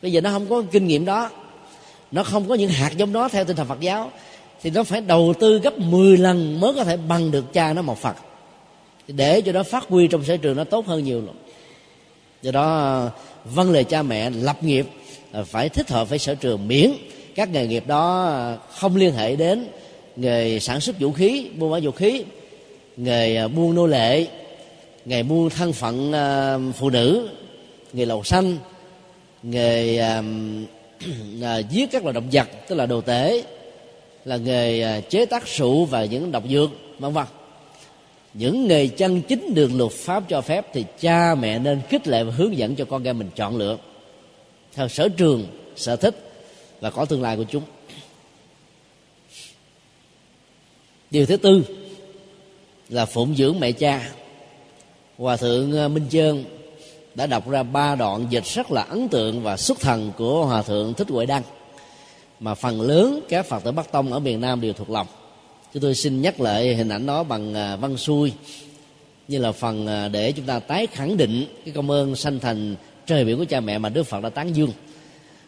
Bây giờ nó không có kinh nghiệm đó, nó không có những hạt giống đó theo tinh thần phật giáo thì nó phải đầu tư gấp 10 lần mới có thể bằng được cha nó một phật. Để cho nó phát huy trong sở trường nó tốt hơn nhiều lắm. Do đó vâng lời cha mẹ lập nghiệp à, phải thích hợp với sở trường miễn các nghề nghiệp đó không liên hệ đến nghề sản xuất vũ khí, buôn bán vũ khí, nghề à, buôn nô lệ, nghề buôn thân phận à, phụ nữ, nghề lầu xanh, nghề giết các loài động vật, tức là đồ tể là nghề à, chế tác rượu và những độc dược, vân vân. Những nghề chân chính được luật pháp cho phép thì cha mẹ nên khích lệ và hướng dẫn cho con em mình chọn lựa. Theo sở trường, sở thích và có tương lai của chúng. Điều thứ tư là phụng dưỡng mẹ cha. Hòa thượng à, minh trơn đã đọc ra ba đoạn dịch rất là ấn tượng và xuất thần của hòa thượng thích huệ đăng mà phần lớn các phật tử bắc tông ở miền nam đều thuộc lòng. Chúng tôi xin nhắc lại hình ảnh đó bằng à, văn xuôi như là phần à, để chúng ta tái khẳng định cái công ơn sanh thành trời biển của cha mẹ mà đức phật đã tán dương.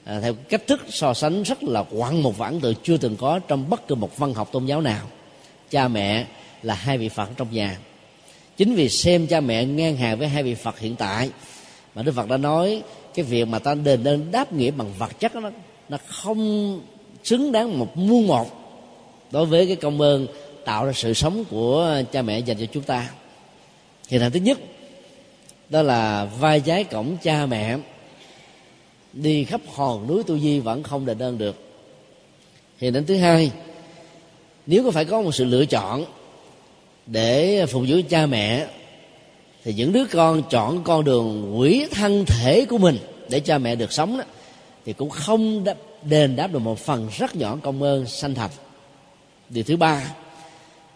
À, theo cách thức so sánh rất là quặng một vãng từ chưa từng có trong bất cứ một văn học tôn giáo nào. Cha mẹ là hai vị phật trong nhà. Chính vì xem cha mẹ ngang hàng với hai vị phật hiện tại mà đức phật đã nói cái việc mà ta đền ơn đáp nghĩa bằng vật chất đó nó không xứng đáng một muôn một đối với cái công ơn tạo ra sự sống của cha mẹ dành cho chúng ta. Hiện tại thứ nhất, đó là vai trái cổng cha mẹ. Đi khắp hòn núi tu di vẫn không đền ơn được. Hiện đến thứ hai, nếu có phải có một sự lựa chọn để phục vụ cha mẹ, thì những đứa con chọn con đường quỷ thân thể của mình để cha mẹ được sống đó thì cũng không đền đáp được một phần rất nhỏ công ơn sanh thành điều thứ ba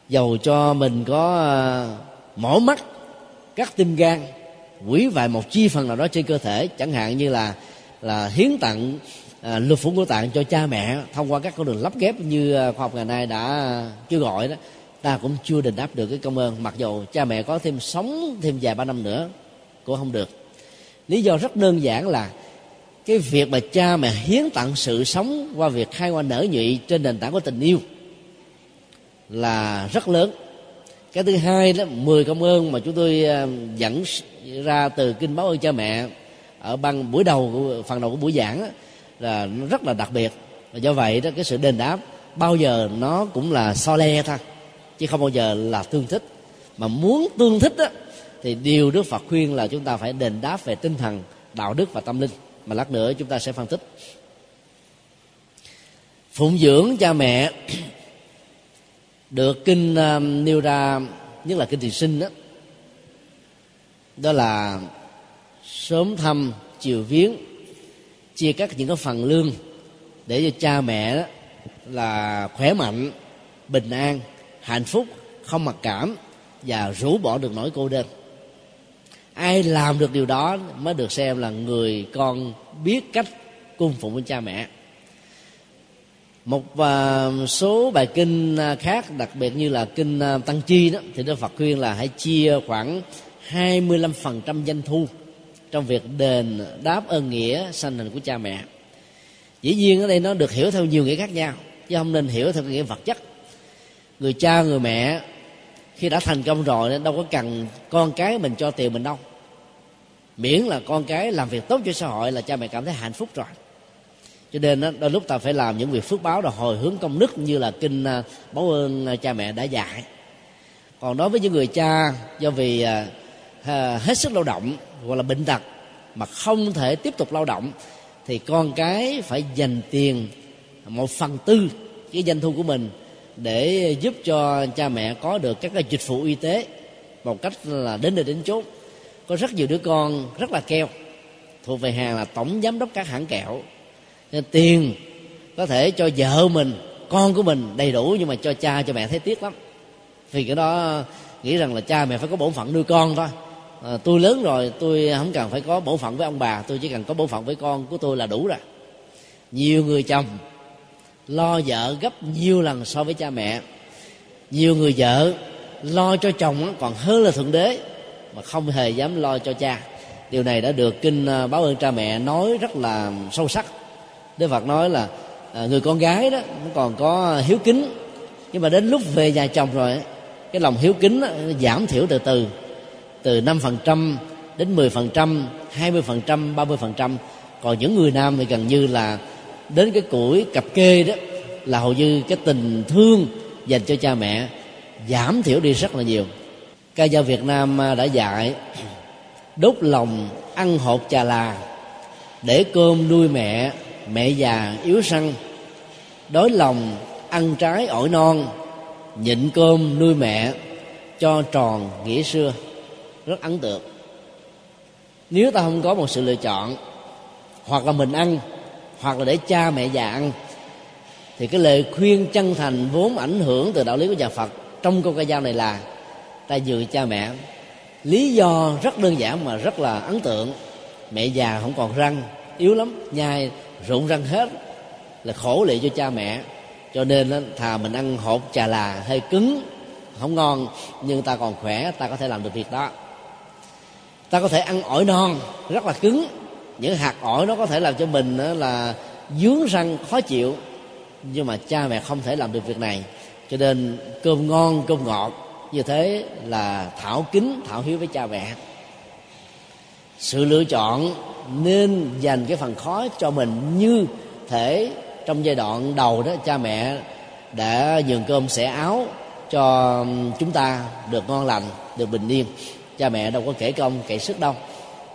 dầu cho mình có ờ, mổ mắt cắt tim gan quỷ vài một chi phần nào đó trên cơ thể chẳng hạn như là là hiến tặng à, lục phủ ngũ tạng cho cha mẹ thông qua các con đường lắp ghép như ờ, khoa học ngày nay đã kêu gọi đó ta cũng chưa đền đáp được cái công ơn mặc dù cha mẹ có thêm sống thêm vài ba năm nữa cũng không được. Lý do rất đơn giản là cái việc mà cha mẹ hiến tặng sự sống qua việc khai hoa nở nhụy trên nền tảng của tình yêu là rất lớn. Cái thứ hai đó mười công ơn mà chúng tôi à, dẫn ra từ kinh báo ơn cha mẹ ở băng buổi đầu của phần đầu của buổi giảng đó, là nó rất là đặc biệt. Và do vậy đó cái sự đền đáp bao giờ nó cũng là so le thôi chứ không bao giờ là tương thích. Mà muốn tương thích đó, thì điều đức phật khuyên là chúng ta phải đền đáp về tinh thần đạo đức và tâm linh mà lát nữa chúng ta sẽ phân tích. Phụng dưỡng cha mẹ được kinh uh, nêu ra nhất là kinh tiền sinh đó đó là sớm thăm chiều viếng chia cắt những cái phần lương để cho cha mẹ đó là khỏe mạnh bình an hạnh phúc không mặc cảm và rũ bỏ được nỗi cô đơn ai làm được điều đó mới được xem là người con biết cách cung phụng với cha mẹ. Một à, số bài kinh à, khác, đặc biệt như là kinh à, tăng chi đó, thì đức phật khuyên là hãy chia khoảng 25% doanh thu trong việc đền đáp ơn nghĩa sanh hình của cha mẹ. Dĩ nhiên ở đây nó được hiểu theo nhiều nghĩa khác nhau, chứ không nên hiểu theo nghĩa vật chất. Người cha, người mẹ khi đã thành công rồi nên đâu có cần con cái mình cho tiền mình đâu. Miễn là con cái làm việc tốt cho xã hội là cha mẹ cảm thấy hạnh phúc rồi. Cho nên đó, đôi lúc ta phải làm những việc phước báo rồi hồi hướng công đức như là kinh à, báo ơn à, cha mẹ đã dạy. Còn đối với những người cha do vì à, à, hết sức lao động hoặc là bệnh tật mà không thể tiếp tục lao động thì con cái phải dành tiền một phần tư cái doanh thu của mình để giúp cho cha mẹ có được các cái dịch vụ y tế một cách là đến nơi đến chốt có rất nhiều đứa con rất là keo thuộc về hàng là tổng giám đốc các hãng kẹo. Nên tiền có thể cho vợ mình con của mình đầy đủ nhưng mà cho cha cho mẹ thấy tiếc lắm. Vì cái đó nghĩ rằng là cha mẹ phải có bổn phận nuôi con thôi. À, tôi lớn rồi tôi không cần phải có bổn phận với ông bà tôi chỉ cần có bổn phận với con của tôi là đủ rồi. Nhiều người chồng lo vợ gấp nhiều lần so với cha mẹ. Nhiều người vợ lo cho chồng còn hơn là thượng đế mà không hề dám lo cho cha. Điều này đã được kinh à, báo ơn cha mẹ nói rất là sâu sắc. Đức phật nói là à, người con gái đó nó còn có hiếu kính. Nhưng mà đến lúc về nhà chồng rồi cái lòng hiếu kính đó, giảm thiểu từ từ. Từ năm phần trăm đến 10%, 20%, 30%. Còn những người nam thì gần như là đến cái củi cặp kê đó là hầu như cái tình thương dành cho cha mẹ giảm thiểu đi rất là nhiều. Ca dao Việt Nam à, đã dạy đốt lòng ăn hột trà là, để cơm nuôi mẹ mẹ già yếu săn. Đói lòng ăn trái ổi non, nhịn cơm nuôi mẹ cho tròn nghĩa xưa. Rất ấn tượng. Nếu ta không có một sự lựa chọn, hoặc là mình ăn hoặc là để cha mẹ già ăn thì cái lời khuyên chân thành vốn ảnh hưởng từ đạo lý của nhà Phật trong câu ca dao này là ta dựa cha mẹ. Lý do rất đơn giản mà rất là ấn tượng. Mẹ già không còn răng, yếu lắm, nhai rụng răng hết, là khổ lị cho cha mẹ. Cho nên thà mình ăn hộp trà là hơi cứng, không ngon, nhưng ta còn khỏe, ta có thể làm được việc đó. Ta có thể ăn ổi non, rất là cứng những hạt ổi nó có thể làm cho mình là dướng răng, khó chịu. Nhưng mà cha mẹ không thể làm được việc này. Cho nên cơm ngon, cơm ngọt. Như thế là thảo kính, thảo hiếu với cha mẹ. Sự lựa chọn nên dành cái phần khó cho mình như thể trong giai đoạn đầu đó, cha mẹ đã nhường cơm xẻ áo cho chúng ta được ngon lành, được bình yên. Cha mẹ đâu có kể công, kể sức đâu.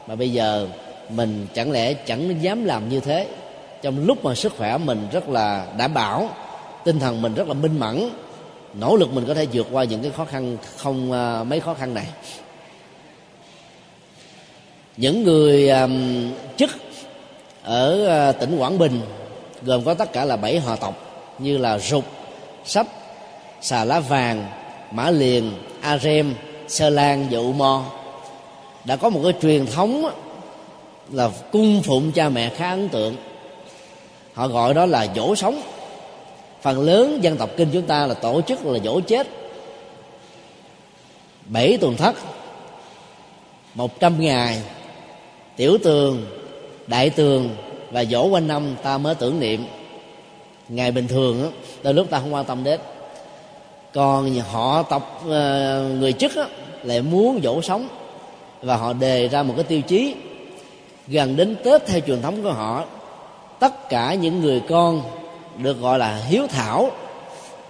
Mà bây giờ mình chẳng lẽ chẳng dám làm như thế? Trong lúc mà sức khỏe mình rất là đảm bảo tinh thần mình rất là minh mẫn nỗ lực mình có thể vượt qua những cái khó khăn không uh, mấy khó khăn này. Những người um, chức ở à, tỉnh quảng bình gồm có tất cả là bảy họ tộc như là rục sắp xà lá vàng mã liền a rem sơ lan dụ mo đã có một cái truyền thống là cung phụng cha mẹ khá ấn tượng. Họ gọi đó là dỗ sống. Phần lớn dân tộc kinh chúng ta là tổ chức là dỗ chết. Bảy tuần thất một trăm ngày tiểu tường đại tường và dỗ quanh năm ta mới tưởng niệm. Ngày bình thường á đôi lúc ta không quan tâm đến. Còn họ tộc ờ, người chức á, lại muốn dỗ sống và họ đề ra một cái tiêu chí gần đến tết theo truyền thống của họ, tất cả những người con được gọi là hiếu thảo,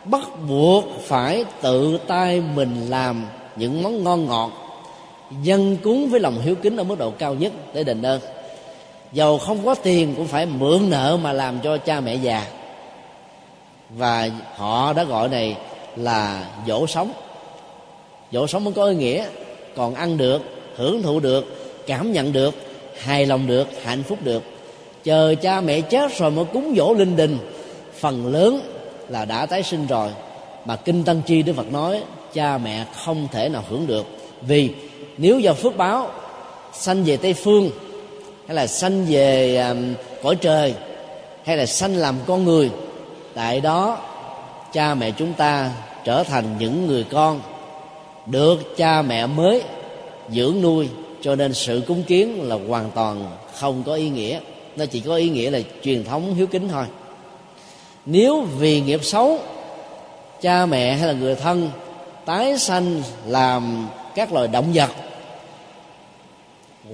bắt buộc phải tự tay mình làm những món ngon ngọt, dân cúng với lòng hiếu kính ở mức độ cao nhất để đền ơn. Giàu không có tiền cũng phải mượn nợ mà làm cho cha mẹ già. Và họ đã gọi này là dỗ sống. Dỗ sống mới có ý nghĩa, còn ăn được, hưởng thụ được, cảm nhận được hài lòng được hạnh phúc được. Chờ cha mẹ chết rồi mới cúng dỗ linh đình. Phần lớn là đã tái sinh rồi. Mà kinh tăng chi đức phật nói cha mẹ không thể nào hưởng được. Vì nếu do phước báo sanh về tây phương hay là sanh về um, cõi trời hay là sanh làm con người tại đó cha mẹ chúng ta trở thành những người con. Được cha mẹ mới dưỡng nuôi cho nên sự cúng kiến là hoàn toàn không có ý nghĩa. Nó chỉ có ý nghĩa là truyền thống hiếu kính thôi. Nếu vì nghiệp xấu, cha mẹ hay là người thân tái sanh làm các loài động vật,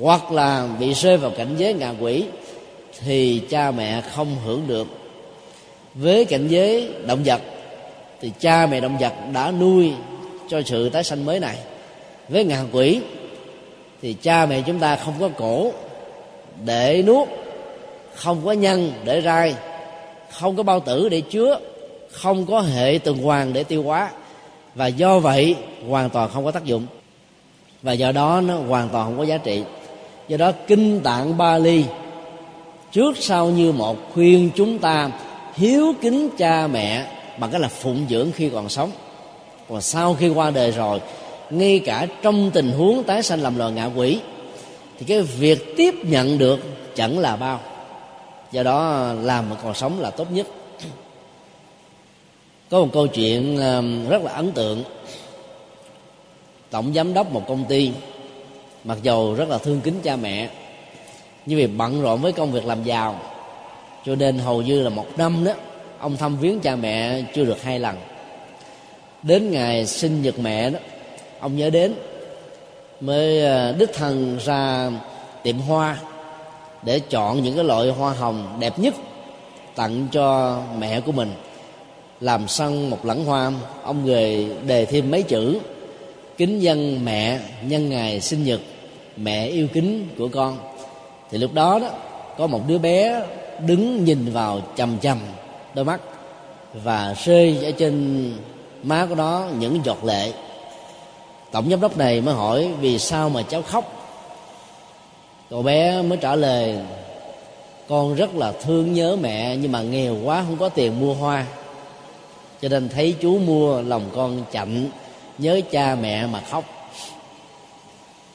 hoặc là bị rơi vào cảnh giới ngạ quỷ, thì cha mẹ không hưởng được. Với cảnh giới động vật, thì cha mẹ động vật đã nuôi cho sự tái sanh mới này. Với ngạ quỷ thì cha mẹ chúng ta không có cổ để nuốt, không có nhân để rai, không có bao tử để chứa, không có hệ tuần hoàn để tiêu hóa. Và do vậy, hoàn toàn không có tác dụng. Và do đó, nó hoàn toàn không có giá trị. Do đó, kinh tạng bali, trước sau như một khuyên chúng ta hiếu kính cha mẹ bằng cách là phụng dưỡng khi còn sống. Còn sau khi qua đời rồi ngay cả trong tình huống tái sanh làm loài ngạ quỷ, thì cái việc tiếp nhận được chẳng là bao. Do đó làm mà còn sống là tốt nhất. Có một câu chuyện um, rất là ấn tượng. Tổng giám đốc một công ty, mặc dầu rất là thương kính cha mẹ, nhưng vì bận rộn với công việc làm giàu, cho nên hầu như là một năm đó, ông thăm viếng cha mẹ chưa được hai lần. Đến ngày sinh nhật mẹ đó ông nhớ đến, mới ờ, đích thân ra tiệm hoa để chọn những cái loại hoa hồng đẹp nhất tặng cho mẹ của mình. Làm xong một lẵng hoa, ông người đề thêm mấy chữ, kính dân mẹ, nhân ngày sinh nhật, mẹ yêu kính của con. Thì lúc đó đó, có một đứa bé đứng nhìn vào chầm chầm đôi mắt và rơi ở trên má của nó những giọt lệ tổng giám đốc này mới hỏi vì sao mà cháu khóc. Cậu bé mới trả lời, con rất là thương nhớ mẹ nhưng mà nghèo quá không có tiền mua hoa. Cho nên thấy chú mua, lòng con chạnh, nhớ cha mẹ mà khóc.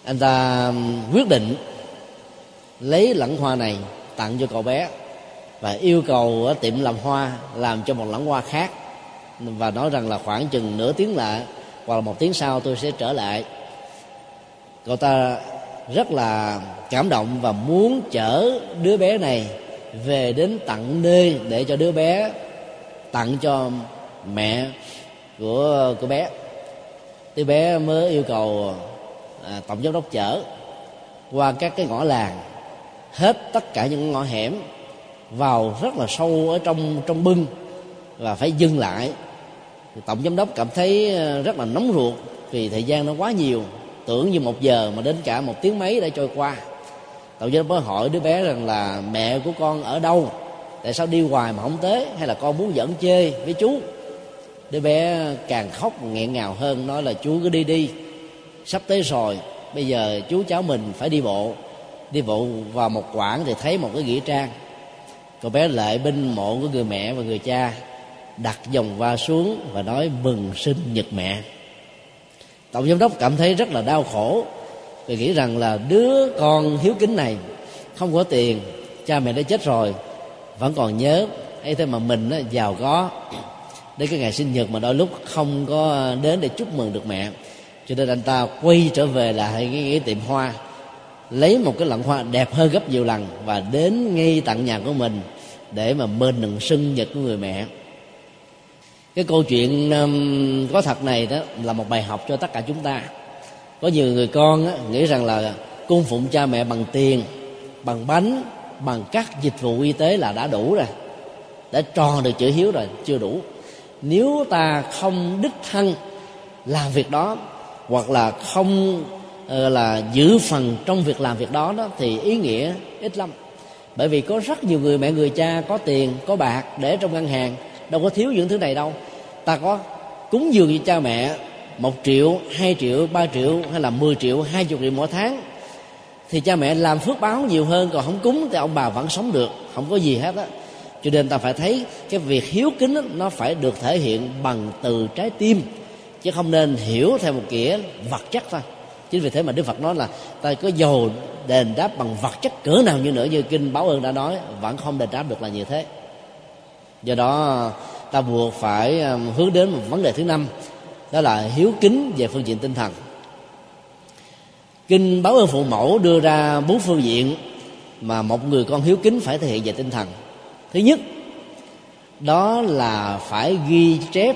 Anh ta quyết định lấy lẵng hoa này tặng cho cậu bé và yêu cầu ở tiệm làm hoa làm cho một lẵng hoa khác và nói rằng là khoảng chừng nửa tiếng lại hoặc là một tiếng sau tôi sẽ trở lại. Cậu ta rất là cảm động và muốn chở đứa bé này về đến tận nơi để cho đứa bé tặng cho mẹ của của bé. Đứa bé mới yêu cầu à, tổng giám đốc chở qua các cái ngõ làng hết tất cả những ngõ hẻm vào rất là sâu ở trong trong bưng và phải dừng lại tổng giám đốc cảm thấy ờ, rất là nóng ruột vì thời gian nó quá nhiều. Tưởng như một giờ mà đến cả một tiếng mấy đã trôi qua. Tổng giám đốc mới hỏi đứa bé rằng là mẹ của con ở đâu? Tại sao đi hoài mà không tới? Hay là con muốn dẫn chê với chú? Đứa bé càng khóc nghẹn ngào hơn, nói là chú cứ đi đi. Sắp tới rồi, bây giờ chú cháu mình phải đi bộ. Đi bộ vào một quãng thì thấy một cái nghĩa trang. Cậu bé lệ bên mộ của người mẹ và người cha đặt dòng va xuống và nói mừng sinh nhật mẹ. Tổng giám đốc cảm thấy rất là đau khổ vì nghĩ rằng là đứa con hiếu kính này không có tiền cha mẹ đã chết rồi vẫn còn nhớ ấy thế mà mình á, giàu có. Đến cái ngày sinh nhật mà đôi lúc không có đến để chúc mừng được mẹ cho nên anh ta quay trở về lại cái, cái tiệm hoa lấy một cái lẵng hoa đẹp hơn gấp nhiều lần và đến ngay tận nhà của mình để mà mừng sinh nhật của người mẹ cái câu chuyện um, có thật này đó là một bài học cho tất cả chúng ta. Có nhiều người con á, nghĩ rằng là cung phụng cha mẹ bằng tiền bằng bánh bằng các dịch vụ y tế là đã đủ rồi đã tròn được chữ hiếu rồi chưa đủ. Nếu ta không đích thân làm việc đó hoặc là không uh, là giữ phần trong việc làm việc đó đó thì ý nghĩa ít lắm. Bởi vì có rất nhiều người mẹ người cha có tiền có bạc để trong ngân hàng đâu có thiếu những thứ này đâu. Ta có cúng dường cho cha mẹ một triệu hai triệu ba triệu hay là 10 triệu hai chục triệu mỗi tháng. Thì cha mẹ làm phước báo nhiều hơn còn không cúng thì ông bà vẫn sống được. Không có gì hết á. Cho nên ta phải thấy cái việc hiếu kính đó, nó phải được thể hiện bằng từ trái tim chứ không nên hiểu theo một nghĩa vật chất thôi. Chính vì thế mà đức phật nói là ta có dầu đền đáp bằng vật chất cỡ nào như nữa như kinh báo ơn đã nói vẫn không đền đáp được là như thế do đó, ta buộc phải um, hướng đến một vấn đề thứ năm, đó là hiếu kính về phương diện tinh thần. Kinh báo ơn phụ mẫu đưa ra bốn phương diện mà một người con hiếu kính phải thể hiện về tinh thần. Thứ nhất, đó là phải ghi chép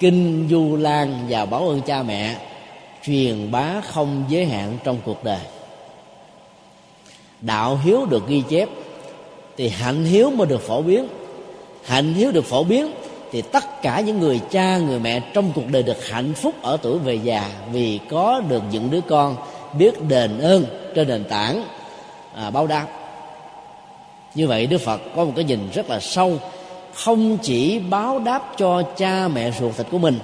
kinh du lan và báo ơn cha mẹ truyền bá không giới hạn trong cuộc đời. Đạo hiếu được ghi chép thì hạnh hiếu mới được phổ biến hạnh hiếu được phổ biến thì tất cả những người cha người mẹ trong cuộc đời được hạnh phúc ở tuổi về già vì có được những đứa con biết đền ơn trên nền tảng à, báo đáp. Như vậy đức phật có một cái nhìn rất là sâu không chỉ báo đáp cho cha mẹ ruột thịt của mình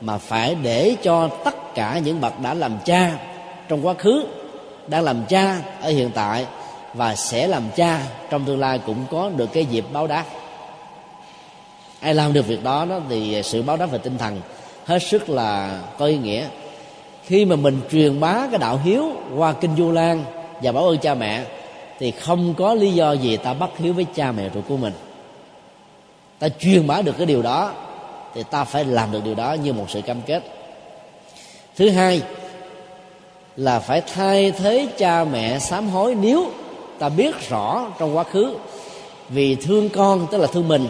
mà phải để cho tất cả những bậc đã làm cha trong quá khứ đang làm cha ở hiện tại và sẽ làm cha trong tương lai cũng có được cái dịp báo đáp ai làm được việc đó, đó thì sự báo đáp về tinh thần hết sức là có ý nghĩa. Khi mà mình truyền bá cái đạo hiếu qua kinh du lan và báo ơn cha mẹ thì không có lý do gì ta bắt hiếu với cha mẹ ruột của mình. Ta truyền bá được cái điều đó thì ta phải làm được điều đó như một sự cam kết. Thứ hai là phải thay thế cha mẹ sám hối nếu ta biết rõ trong quá khứ. Vì thương con tức là thương mình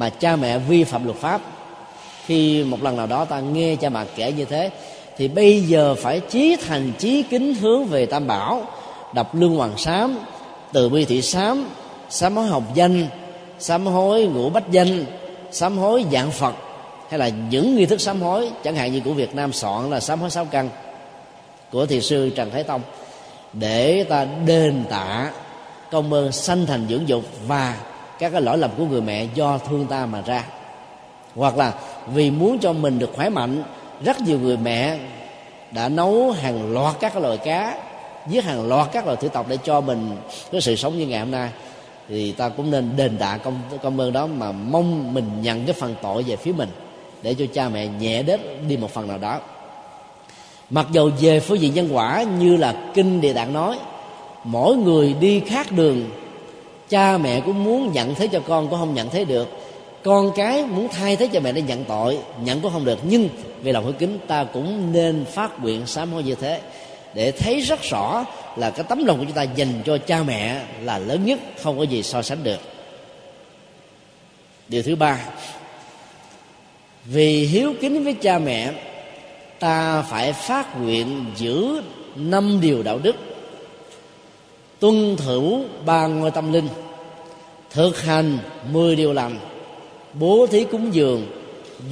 mà cha mẹ vi phạm luật pháp. Khi một lần nào đó ta nghe cha mẹ kể như thế, thì bây giờ phải chí thành chí kính hướng về tam bảo đọc lương hoàng sám từ bi thị sám sám hối học danh, sám hối ngũ bách danh, sám hối dạng phật, hay là những nghi thức sám hối, chẳng hạn như của việt nam soạn là sám hối sáu căn của thiền sư trần thái tông, để ta đền tạ công ơn sanh thành dưỡng dục và các cái lỗi lầm của người mẹ do thương ta mà ra. Hoặc là vì muốn cho mình được khỏe mạnh, rất nhiều người mẹ đã nấu hàng loạt các loại cá, giết hàng loạt các loại thủy tộc để cho mình có sự sống như ngày hôm nay. Thì ta cũng nên đền đạ công công ơn đó mà mong mình nhận cái phần tội về phía mình để cho cha mẹ nhẹ đến đi một phần nào đó. Mặc dầu về phương diện nhân quả như là kinh địa tạng nói, mỗi người đi khác đường cha mẹ cũng muốn nhận thế cho con cũng không nhận thế được. Con cái muốn thay thế cho mẹ để nhận tội, nhận cũng không được. Nhưng vì lòng hiếu kính, ta cũng nên phát nguyện sám hối như thế để thấy rất rõ là cái tấm lòng của chúng ta dành cho cha mẹ là lớn nhất, không có gì so sánh được. Điều thứ ba, vì hiếu kính với cha mẹ, ta phải phát nguyện giữ năm điều đạo đức tuân thủ ba ngôi tâm linh, thực hành mười điều lành, bố thí cúng dường,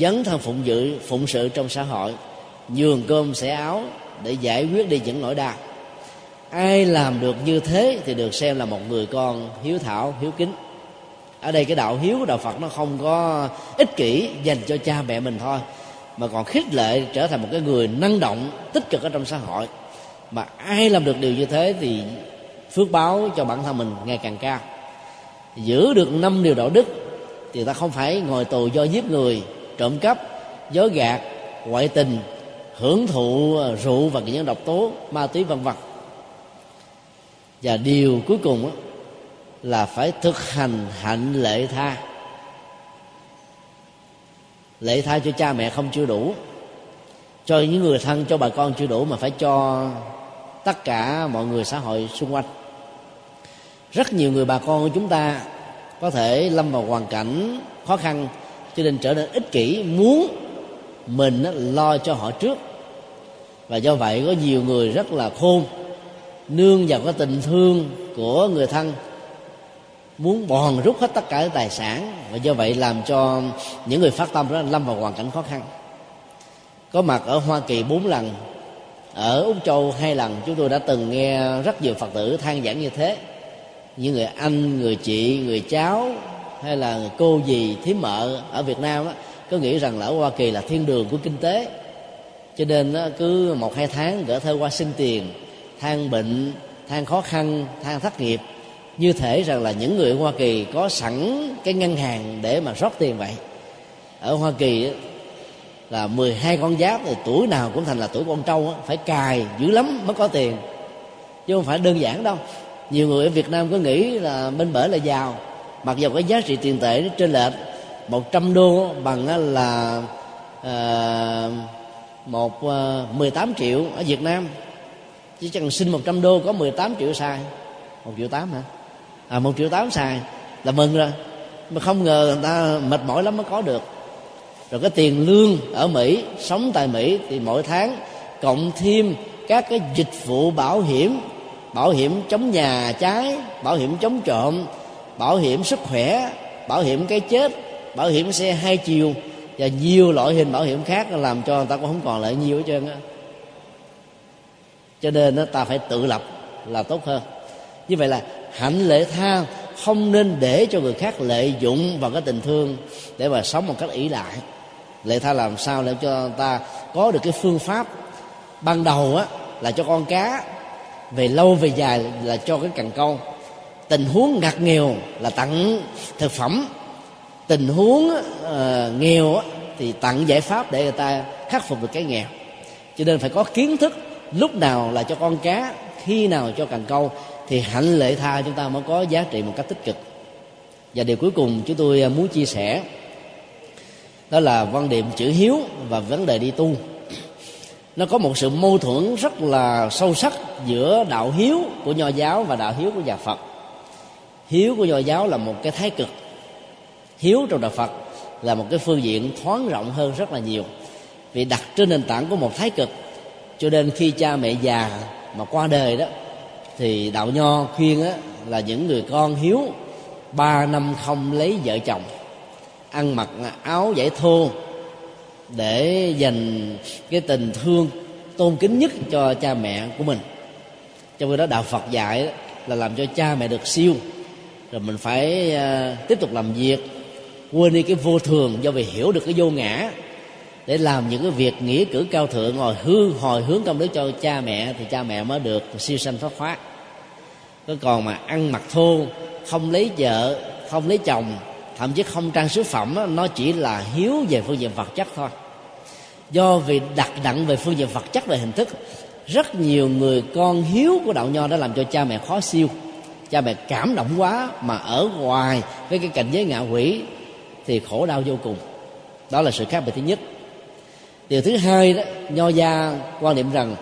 dấn thân phụng dự, phụng sự trong xã hội, nhường cơm xẻ áo để giải quyết đi những nỗi đau. Ai làm được như thế thì được xem là một người con hiếu thảo, hiếu kính. Ở đây cái đạo hiếu của đạo phật nó không có ích kỷ dành cho cha mẹ mình thôi, mà còn khích lệ trở thành một cái người năng động, tích cực ở trong xã hội. Mà ai làm được điều như thế thì phước báo cho bản thân mình ngày càng cao. Giữ được năm điều đạo đức thì ta không phải ngồi tù do giết người, trộm cắp dối gạt, ngoại tình, hưởng thụ à, rượu và những độc tố, ma túy, vân vân. Và điều cuối cùng là phải thực hành hạnh lệ tha. Lệ tha cho cha mẹ không chưa đủ, cho những người thân, cho bà con chưa đủ mà phải cho tất cả mọi người xã hội xung quanh. Rất nhiều người bà con của chúng ta có thể lâm vào hoàn cảnh khó khăn, cho nên trở nên ích kỷ, muốn mình lo cho họ trước. Và do vậy có nhiều người rất là khôn, nương vào cái tình thương của người thân, muốn bòn rút hết tất cả tài sản. Và do vậy làm cho những người phát tâm đó lâm vào hoàn cảnh khó khăn. Có mặt ở hoa kỳ bốn lần ở úc châu hai lần chúng tôi đã từng nghe rất nhiều phật tử than giảng như thế. Những người anh người chị người cháu hay là cô dì thím mợ ở việt nam đó, có nghĩ rằng là ở hoa kỳ là thiên đường của kinh tế. Cho nên đó, cứ một hai tháng gỡ thơ qua xin tiền than bệnh than khó khăn than thất nghiệp. Như thể rằng là những người ở hoa kỳ có sẵn cái ngân hàng để mà rót tiền vậy. Ở hoa kỳ là 12 con giáp thì tuổi nào cũng thành là tuổi con trâu phải cài dữ lắm mới có tiền. Chứ không phải đơn giản đâu. Nhiều người ở Việt Nam có nghĩ là bên bể là giàu. Mặc dù cái giá trị tiền tệ nó trên lệch 100 đô bằng là à, một ờ, à, 18 triệu ở Việt Nam. Chỉ cần xin 100 đô có 18 triệu sai một triệu tám hả? À một triệu tám xài. Là mừng rồi. Mà không ngờ người ta mệt mỏi lắm mới có được rồi cái tiền lương ở mỹ, sống tại mỹ thì mỗi tháng cộng thêm các cái dịch vụ bảo hiểm bảo hiểm chống nhà cháy, bảo hiểm chống trộm, bảo hiểm sức khỏe, bảo hiểm cái chết, bảo hiểm xe hai chiều và nhiều loại hình bảo hiểm khác làm cho người ta cũng không còn lại nhiều hết trơn á. Cho nên ta phải tự lập là tốt hơn. Như vậy là hạnh lễ tha không nên để cho người khác lợi dụng vào cái tình thương để mà sống một cách ỷ lại lệ tha làm sao để cho ta có được cái phương pháp ban đầu á là cho con cá về lâu về dài là cho cái cần câu. Tình huống ngặt nghèo là tặng thực phẩm. Tình huống uh, nghèo á, thì tặng giải pháp để người ta khắc phục được cái nghèo. Cho nên phải có kiến thức lúc nào là cho con cá khi nào cho cần câu thì hạnh lệ tha chúng ta mới có giá trị một cách tích cực. Và điều cuối cùng chúng tôi ờ, muốn chia sẻ đó là quan điểm chữ hiếu và vấn đề đi tu. Nó có một sự mâu thuẫn rất là sâu sắc giữa đạo hiếu của nho giáo và đạo hiếu của nhà phật. Hiếu của nho giáo là một cái thái cực. Hiếu trong đạo phật là một cái phương diện thoáng rộng hơn rất là nhiều vì đặt trên nền tảng của một thái cực. Cho nên khi cha mẹ già mà qua đời đó thì đạo nho khuyên á, là những người con hiếu ba năm không lấy vợ chồng ăn mặc áo giải thô để dành cái tình thương tôn kính nhất cho cha mẹ của mình trong khi đó đạo phật dạy là làm cho cha mẹ được siêu rồi mình phải à, tiếp tục làm việc, quên đi cái vô thường do vì hiểu được cái vô ngã để làm những cái việc nghĩa cử cao thượng, hồi hư hồi hướng công đức cho cha mẹ thì cha mẹ mới được siêu sanh thoát thoát. có còn mà ăn mặc thô, không lấy vợ, không lấy chồng thậm chí không trang sức phẩm đó, nó chỉ là hiếu về phương diện vật chất thôi. Do vì đặt nặng về phương diện vật chất về hình thức rất nhiều người con hiếu của đạo nho đã làm cho cha mẹ khó siêu. Cha mẹ cảm động quá mà ở ngoài với cái cảnh giới ngạ quỷ thì khổ đau vô cùng. Đó là sự khác biệt thứ nhất. Điều thứ hai đó nho gia quan niệm rằng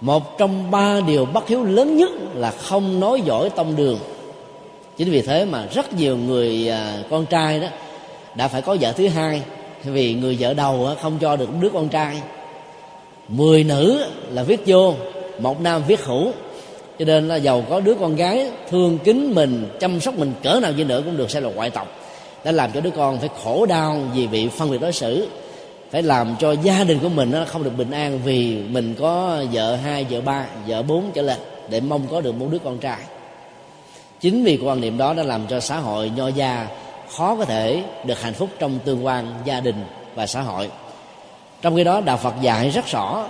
một trong ba điều bất hiếu lớn nhất là không nói giỏi tông đường chính vì thế mà rất nhiều người à, con trai đó đã phải có vợ thứ hai, vì người vợ đầu không cho được đứa con trai. Mười nữ là viết vô, một nam viết hữu cho nên là giàu có đứa con gái, thương kính mình, chăm sóc mình cỡ nào đi nữa cũng được xem là ngoại tộc. Đã làm cho đứa con phải khổ đau vì bị phân biệt đối xử, phải làm cho gia đình của mình nó không được bình an vì mình có vợ hai, vợ ba, vợ bốn trở lên để mong có được một đứa con trai chính vì quan niệm đó đã làm cho xã hội nho gia khó có thể được hạnh phúc trong tương quan gia đình và xã hội. Trong khi đó, đạo phật dạy rất rõ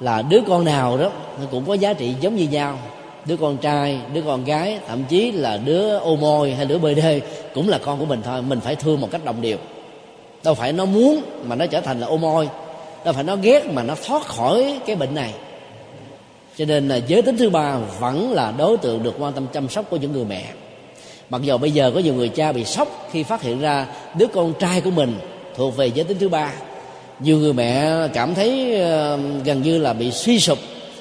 là đứa con nào đó nó cũng có giá trị giống như nhau. Đứa con trai, đứa con gái, thậm chí là đứa ô môi hay đứa bê đê cũng là con của mình thôi. Mình phải thương một cách đồng đều đâu phải nó muốn mà nó trở thành là ô môi. Đâu phải nó ghét mà nó thoát khỏi cái bệnh này cho nên là giới tính thứ ba vẫn là đối tượng được quan tâm chăm sóc của những người mẹ. Mặc dù bây giờ có nhiều người cha bị sốc khi phát hiện ra đứa con trai của mình thuộc về giới tính thứ ba, nhiều người mẹ cảm thấy ờ, gần như là bị suy sụp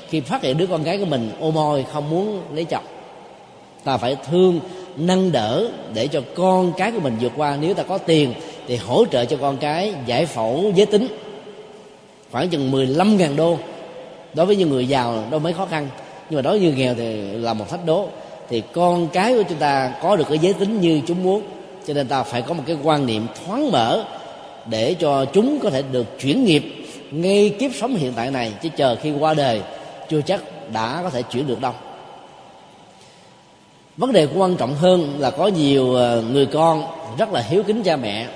khi phát hiện đứa con gái của mình ô môi không muốn lấy chồng. Ta phải thương, nâng đỡ để cho con cái của mình vượt qua. Nếu ta có tiền thì hỗ trợ cho con cái giải phẫu giới tính khoảng chừng 15 ngàn đô đối với những người giàu đâu mấy khó khăn. Nhưng mà đối với người nghèo thì là một thách đố. Thì con cái của chúng ta có được cái giới tính như chúng muốn, cho nên ta phải có một cái quan niệm thoáng mở để cho chúng có thể được chuyển nghiệp ngay kiếp sống hiện tại này. Chứ chờ khi qua đời, chưa chắc đã có thể chuyển được đâu. Vấn đề quan trọng hơn là có nhiều ờ, người con rất là hiếu kính cha mẹ.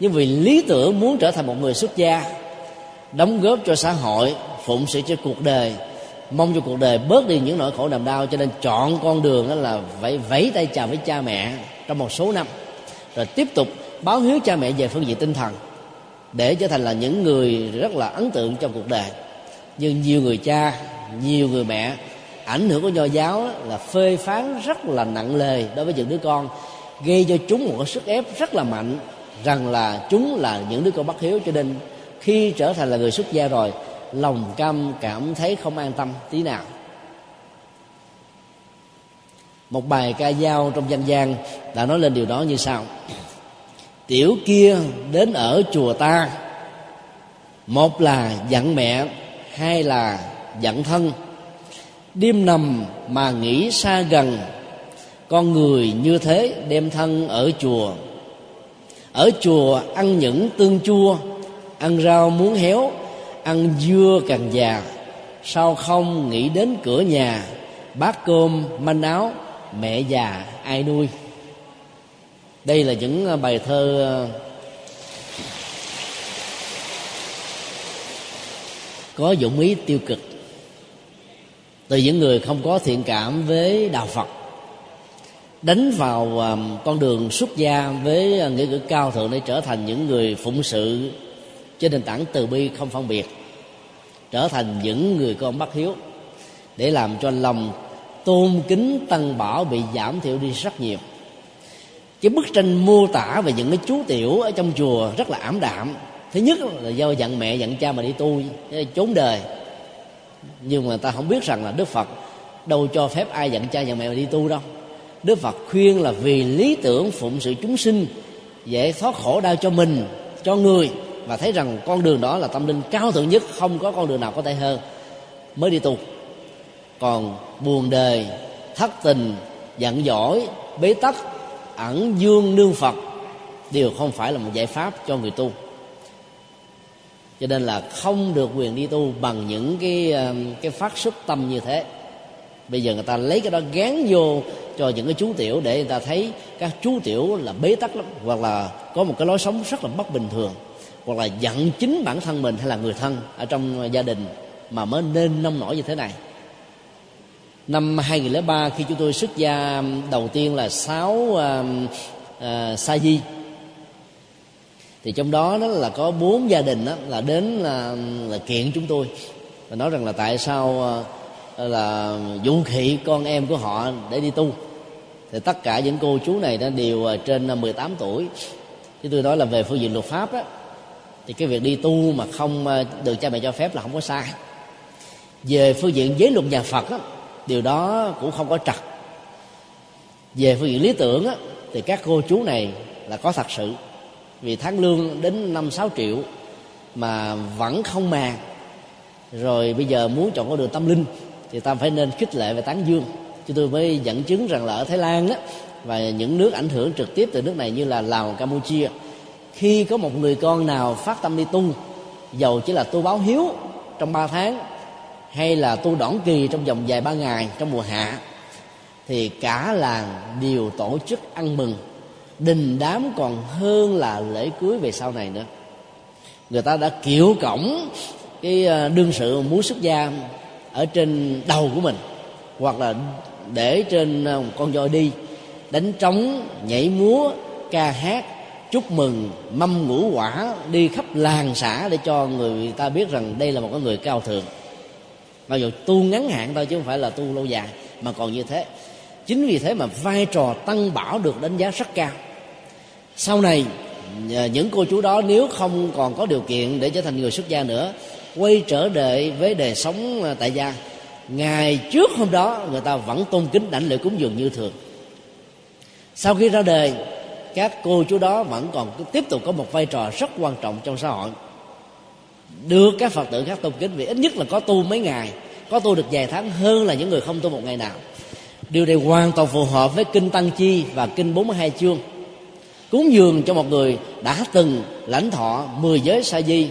Nhưng vì lý tưởng muốn trở thành một người xuất gia, đóng góp cho xã hội phụng sự cho cuộc đời, mong cho cuộc đời bớt đi những nỗi khổ niềm đau, cho nên chọn con đường đó là phải vẫy tay chào với cha mẹ trong một số năm. Rồi tiếp tục báo hiếu cha mẹ về phương diện tinh thần, để trở thành là những người rất là ấn tượng trong cuộc đời. Nhưng nhiều người cha, nhiều người mẹ, ảnh hưởng của nho giáo là phê phán rất là nặng lời đối với những đứa con, gây cho chúng một cái sức ép rất là mạnh rằng là chúng là những đứa con bất hiếu. Cho nên khi trở thành là người xuất gia rồi lòng căm cảm thấy không an tâm, tí nào. Một bài ca dao trong dân gian đã nói lên điều đó như sau. Tiểu kia đến ở chùa ta. Một là giận mẹ, hai là giận thân. Đêm nằm mà nghĩ xa gần, con người như thế đem thân ở chùa. Ở chùa ăn những tương chua, ăn rau muốn héo ăn dưa càng già. Sao không nghĩ đến cửa nhà? Bát cơm, manh áo, mẹ già, ai nuôi? Đây là những ờ, bài thơ ờ, có dụng ý tiêu cực. Từ những người không có thiện cảm với đạo phật, đánh vào ờ, con đường xuất gia với nghĩa cử cao thượng để trở thành những người phụng sự trên nền tảng từ bi không phân biệt. Trở thành những người con bất hiếu. Để làm cho lòng tôn kính tăng bảo bị giảm thiểu đi rất nhiều. Cái bức tranh mô tả về những cái chú tiểu ở trong chùa rất là ảm đạm. Thứ nhất là do giận mẹ giận cha mà đi tu trốn đời. Nhưng mà ta không biết rằng là đức phật đâu cho phép ai giận cha giận mẹ mà đi tu đâu. Đức phật khuyên là vì lý tưởng phụng sự chúng sinh, dễ thoát khổ đau cho mình, cho người và thấy rằng con đường đó là tâm linh cao thượng nhất, không có con đường nào có thể hơn, mới đi tu. Còn buồn đời, thất tình, giận dỗi, bế tắc, ẩn dương nương phật đều không phải là một giải pháp cho người tu. Cho nên là không được quyền đi tu bằng những cái ờ, cái phát xuất tâm như thế. Bây giờ người ta lấy cái đó gán vô cho những cái chú tiểu để người ta thấy các chú tiểu là bế tắc lắm, hoặc là có một cái lối sống rất là bất bình thường hoặc là giận chính bản thân mình hay là người thân ở trong gia đình mà mới nên nông nổi như thế này. Năm 2003 khi chúng tôi xuất gia um, đầu tiên là sáu uh, uh, sa di thì trong đó đó là có bốn gia đình đó là đến là, um, là kiện chúng tôi và nói rằng là tại sao uh, là vũ khí con em của họ để đi tu. Thì tất cả những cô chú này đã đều à, trên à, 18 tuổi. Chứ tôi nói là về phương diện luật pháp á thì cái việc đi tu mà không ờ, được cha mẹ cho phép là không có sai. Về phương diện giới luật nhà phật á, điều đó cũng không có trật. Về phương diện lý tưởng á, thì các cô chú này là có thật sự. Vì tháng lương đến năm sáu triệu mà vẫn không màng rồi bây giờ muốn chọn con đường tâm linh thì ta phải nên khích lệ và tán dương. Chúng tôi mới dẫn chứng rằng là ở thái lan á và những nước ảnh hưởng trực tiếp từ nước này như là lào campuchia khi có một người con nào phát tâm đi tu, dầu chỉ là tu báo hiếu trong ba tháng, hay là tu đỏn kỳ trong vòng vài ba ngày trong mùa hạ, thì cả làng đều tổ chức ăn mừng, đình đám còn hơn là lễ cưới về sau này nữa. Người ta đã kiểu cổng cái ờ, đương sự muốn xuất gia ở trên đầu của mình, hoặc là để trên ờ, con voi đi, đánh trống, nhảy múa, ca hát chúc mừng mâm ngũ quả đi khắp làng xã để cho người ta biết rằng đây là một cái người cao thượng. Mặc dù tu ngắn hạn thôi chứ không phải là tu lâu dài, mà còn như thế. Chính vì thế mà vai trò tăng bảo được đánh giá rất cao. Sau này những cô chú đó nếu không còn có điều kiện để trở thành người xuất gia nữa, quay trở lại với đời sống à, tại gia, ngày trước hôm đó người ta vẫn tôn kính đảnh lễ cúng dường như thường. Sau khi ra đời các cô chú đó vẫn còn tiếp tục có một vai trò rất quan trọng trong xã hội. Được các phật tử khác tôn kính vì ít nhất là có tu mấy ngày, có tu được vài tháng hơn là những người không tu một ngày nào. Điều này hoàn toàn phù hợp với kinh tăng chi và kinh 42 chương. Cúng dường cho một người đã từng lãnh thọ 10 giới sa di,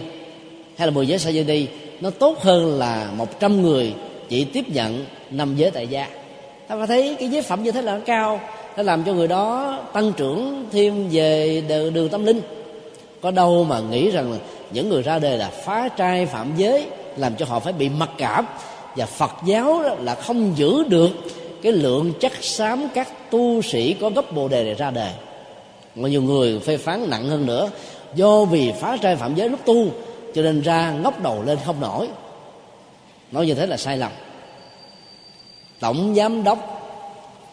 hay là 10 giới sa di đi, nó tốt hơn là 100 người chỉ tiếp nhận năm giới tại gia. Ta phải thấy cái giới phẩm như thế là nó cao nó làm cho người đó tăng trưởng thêm về đường tâm linh. Có đâu mà nghĩ rằng là những người ra đời là phá trai phạm giới, làm cho họ phải bị mặc cảm. Và phật giáo là không giữ được cái lượng chất xám các tu sĩ có gốc bồ đề này ra đời. Mà nhiều người phê phán nặng hơn nữa, do vì phá trai phạm giới lúc tu, cho nên ra ngóc đầu lên không nổi. Nói như thế là sai lầm. Tổng giám đốc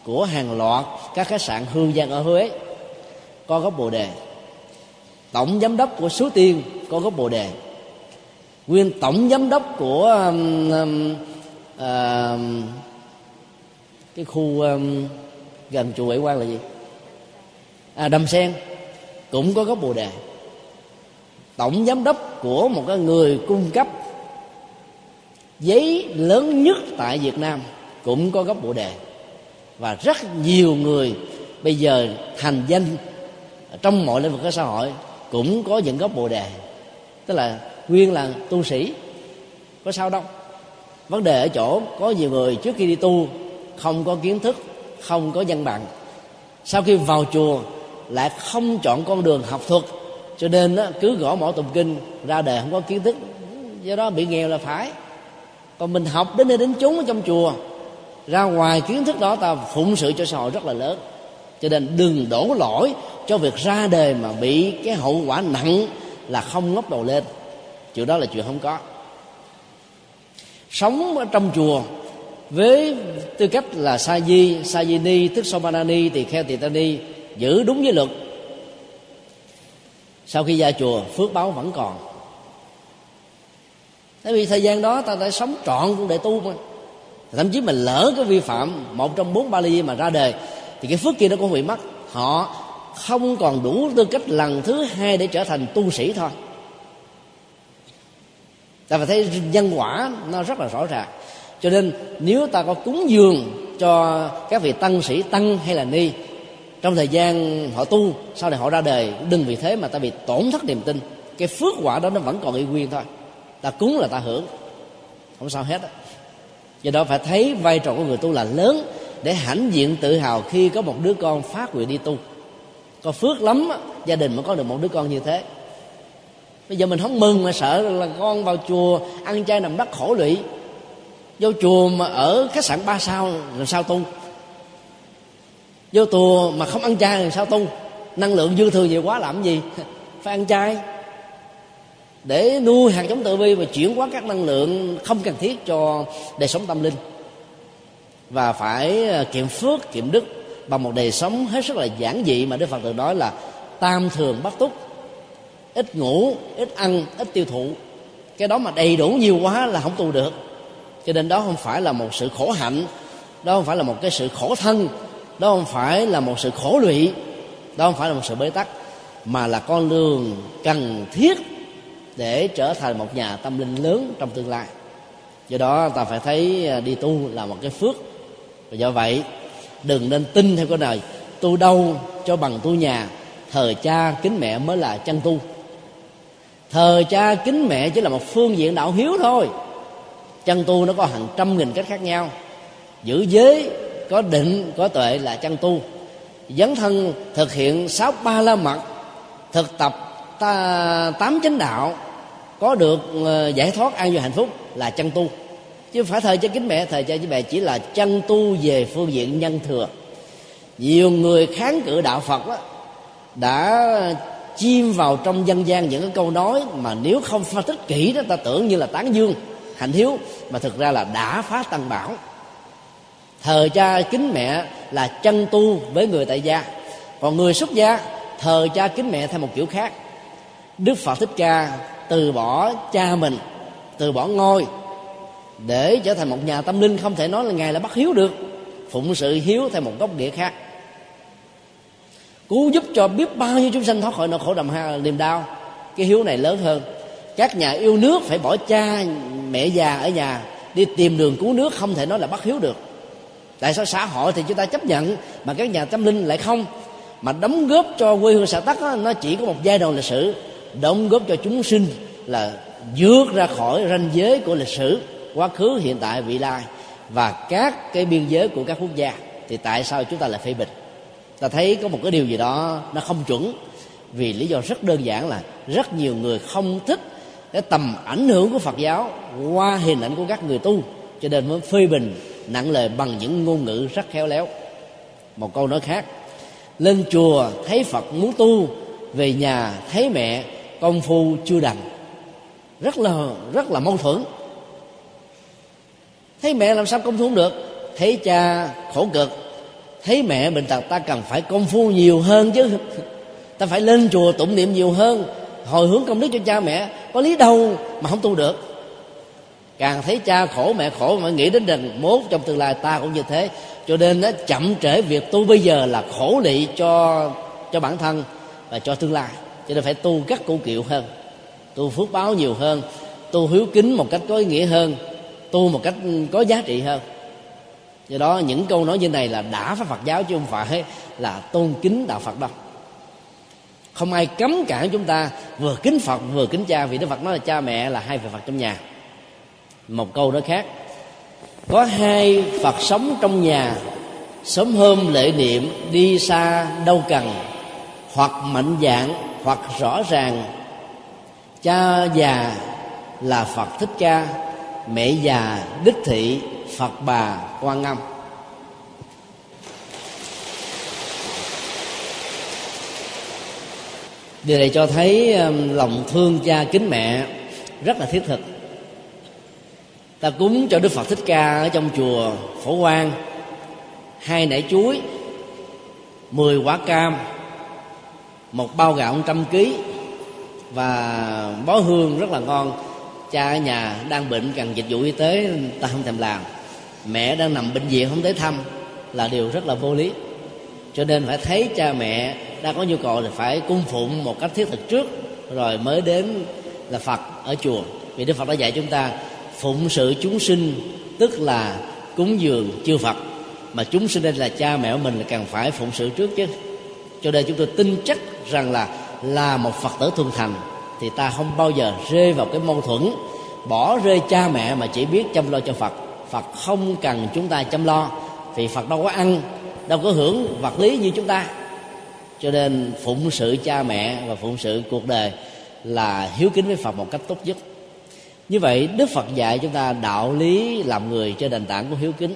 của hàng loạt các khách sạn hương giang ở huế. Có gốc bồ đề. Tổng giám đốc của số tiên có gốc bồ đề. Nguyên tổng giám đốc của um, um, uh, cái khu um, gần chùa Huệ Quang là gì? À, đầm sen. Cũng có gốc bồ đề. Tổng giám đốc của một cái người cung cấp giấy lớn nhất tại Việt Nam cũng có gốc bồ đề và rất nhiều người bây giờ thành danh trong mọi lĩnh vực của xã hội cũng có những gốc bồ đề. Tức là nguyên là tu sĩ có sao đâu. Vấn đề ở chỗ có nhiều người trước khi đi tu không có kiến thức không có văn bằng. Sau khi vào chùa lại không chọn con đường học thuật cho nên đó, cứ gõ mỏ tụng kinh ra đề không có kiến thức. Do đó bị nghèo là phải. Còn mình học đến nơi đến chúng ở trong chùa ra ngoài kiến thức đó ta phụng sự cho xã hội rất là lớn. Cho nên đừng đổ lỗi cho việc ra đề mà bị cái hậu quả nặng là không ngóc đầu lên. Chuyện đó là chuyện không có. Sống ở trong chùa với tư cách là sa di sa di ni, tức somanani tỳ kheo tỳ ta ni, giữ đúng với luật. Sau khi ra chùa, phước báo vẫn còn. Tại vì thời gian đó ta đã sống trọn cũng để tu mà thậm chí mình lỡ cái vi phạm một trong bốn ba ly mà ra đời thì cái phước kia nó cũng bị mất. Họ không còn đủ tư cách lần thứ hai để trở thành tu sĩ thôi. Ta phải thấy nhân quả nó rất là rõ ràng. Cho nên nếu ta có cúng dường cho các vị tăng sĩ tăng hay là ni, trong thời gian họ tu, sau này họ ra đời đừng vì thế mà ta bị tổn thất niềm tin. Cái phước quả đó nó vẫn còn y nguyên thôi. Ta cúng là ta hưởng. Không sao hết á do đó phải thấy vai trò của người tu là lớn để hãnh diện tự hào khi có một đứa con phát nguyện đi tu. Có phước lắm gia đình mới có được một đứa con như thế. Bây giờ mình không mừng mà sợ là con vào chùa ăn chay nằm đất khổ lụy. Vô chùa mà ở khách sạn ba sao, làm sao tu? Vô chùa mà không ăn chay làm sao tu? Năng lượng dư thừa nhiều quá làm gì? Phải ăn chay để nuôi hạt giống tự vi và chuyển hóa các năng lượng không cần thiết cho đời sống tâm linh. Và phải ờ, kiệm phước, kiệm đức bằng một đời sống hết sức là giản dị mà đức phật tự nói là tam thường bắt túc. Ít ngủ, ít ăn, ít tiêu thụ. Cái đó mà đầy đủ nhiều quá là không tu được. Cho nên đó không phải là một sự khổ hạnh, đó không phải là một cái sự khổ thân, đó không phải là một sự khổ lụy, đó không phải là một sự bế tắc, mà là con đường cần thiết để trở thành một nhà tâm linh lớn trong tương lai. Do đó, ta phải thấy à, đi tu là một cái phước. Và do vậy, đừng nên tin theo cái này, tu đâu cho bằng tu nhà, thờ cha kính mẹ mới là chân tu. Thờ cha kính mẹ chỉ là một phương diện đạo hiếu thôi. Chân tu nó có hàng trăm nghìn cách khác nhau. Giữ giới, có định, có tuệ là chân tu. Dấn thân thực hiện sáu ba la mật, thực tập ta, tám chánh đạo có được ờ, giải thoát an vui hạnh phúc là chân tu. Chứ không phải thờ cha kính mẹ thờ cha kính mẹ chỉ là chân tu về phương diện nhân thừa. Nhiều người kháng cự đạo phật đó, đã chim vào trong dân gian những cái câu nói mà nếu không phân tích kỹ đó ta tưởng như là tán dương hạnh hiếu mà thực ra là đã phá tăng bảo. Thờ cha kính mẹ là chân tu với người tại gia. Còn người xuất gia thờ cha kính mẹ theo một kiểu khác. Đức phật thích ca từ bỏ cha mình từ bỏ ngôi để trở thành một nhà tâm linh không thể nói là ngài là bắt hiếu được phụng sự hiếu theo một góc địa khác. Cứu giúp cho biết bao nhiêu chúng sanh thoát khỏi nỗi khổ đầm ha niềm đau cái hiếu này lớn hơn. Các nhà yêu nước phải bỏ cha mẹ già ở nhà đi tìm đường cứu nước không thể nói là bắt hiếu được. Tại sao xã hội thì chúng ta chấp nhận mà các nhà tâm linh lại không? Mà đóng góp cho quê hương xã tắc đó, nó chỉ có một giai đoạn lịch sử đóng góp cho chúng sinh là vượt ra khỏi ranh giới của lịch sử, quá khứ, hiện tại, vị lai và các cái biên giới của các quốc gia. Thì tại sao chúng ta lại phê bình? Ta thấy có một cái điều gì đó nó không chuẩn, vì lý do rất đơn giản là rất nhiều người không thích cái tầm ảnh hưởng của Phật giáo qua hình ảnh của các người tu, cho nên mới phê bình nặng lời bằng những ngôn ngữ rất khéo léo. Một câu nói khác, lên chùa thấy Phật muốn tu, về nhà thấy mẹ công phu chưa đành. Rất là rất là mâu thuẫn. Thấy mẹ làm sao công phu được? Thấy cha khổ cực. Thấy mẹ bệnh tật, ta cần phải công phu nhiều hơn chứ. Ta phải lên chùa tụng niệm nhiều hơn. Hồi hướng công đức cho cha mẹ, có lý đâu mà không tu được. Càng thấy cha khổ, mẹ khổ mà nghĩ đến rằng mốt trong tương lai, ta cũng như thế. Cho nên nó chậm trễ việc tu bây giờ là khổ lị cho cho bản thân và cho tương lai cho nên phải tu các cụ kiệu hơn, tu phước báo nhiều hơn, tu hiếu kính một cách có ý nghĩa hơn, tu một cách có giá trị hơn. Do đó, những câu nói như này là đã phá phật giáo chứ không phải là tôn kính đạo phật đâu. Không ai cấm cản chúng ta vừa kính phật, vừa kính cha, vì đức phật nói là cha mẹ là hai vị phật trong nhà. Một câu nói khác, có hai phật sống trong nhà, sớm hôm lễ niệm đi xa đâu cần, hoặc mạnh dạng hoặc rõ ràng, cha già là phật thích ca, mẹ già đích thị phật bà quan âm. Điều này cho thấy um, lòng thương cha kính mẹ rất là thiết thực. Ta cúng cho đức phật thích ca ở trong chùa phổ quang, hai nải chuối, mười quả cam một bao gạo trăm ký. Và bó hương rất là ngon. Cha ở nhà đang bệnh cần dịch vụ y tế, ta không thèm làm. Mẹ đang nằm bệnh viện không tới thăm là điều rất là vô lý. Cho nên phải thấy cha mẹ đang có nhu cầu thì phải cung phụng một cách thiết thực trước, rồi mới đến là phật ở chùa. Vì đức phật đã dạy chúng ta, phụng sự chúng sinh, tức là cúng dường chư phật. Mà chúng sinh đây là cha mẹ của mình là cần phải phụng sự trước chứ cho nên chúng tôi tin chắc rằng là là một phật tử thuần thành, thì ta không bao giờ rơi vào cái mâu thuẫn, bỏ rơi cha mẹ mà chỉ biết chăm lo cho phật. Phật không cần chúng ta chăm lo, vì phật đâu có ăn, đâu có hưởng vật lý như chúng ta. Cho nên phụng sự cha mẹ và phụng sự cuộc đời là hiếu kính với phật một cách tốt nhất. Như vậy, đức phật dạy chúng ta đạo lý làm người trên nền tảng của hiếu kính.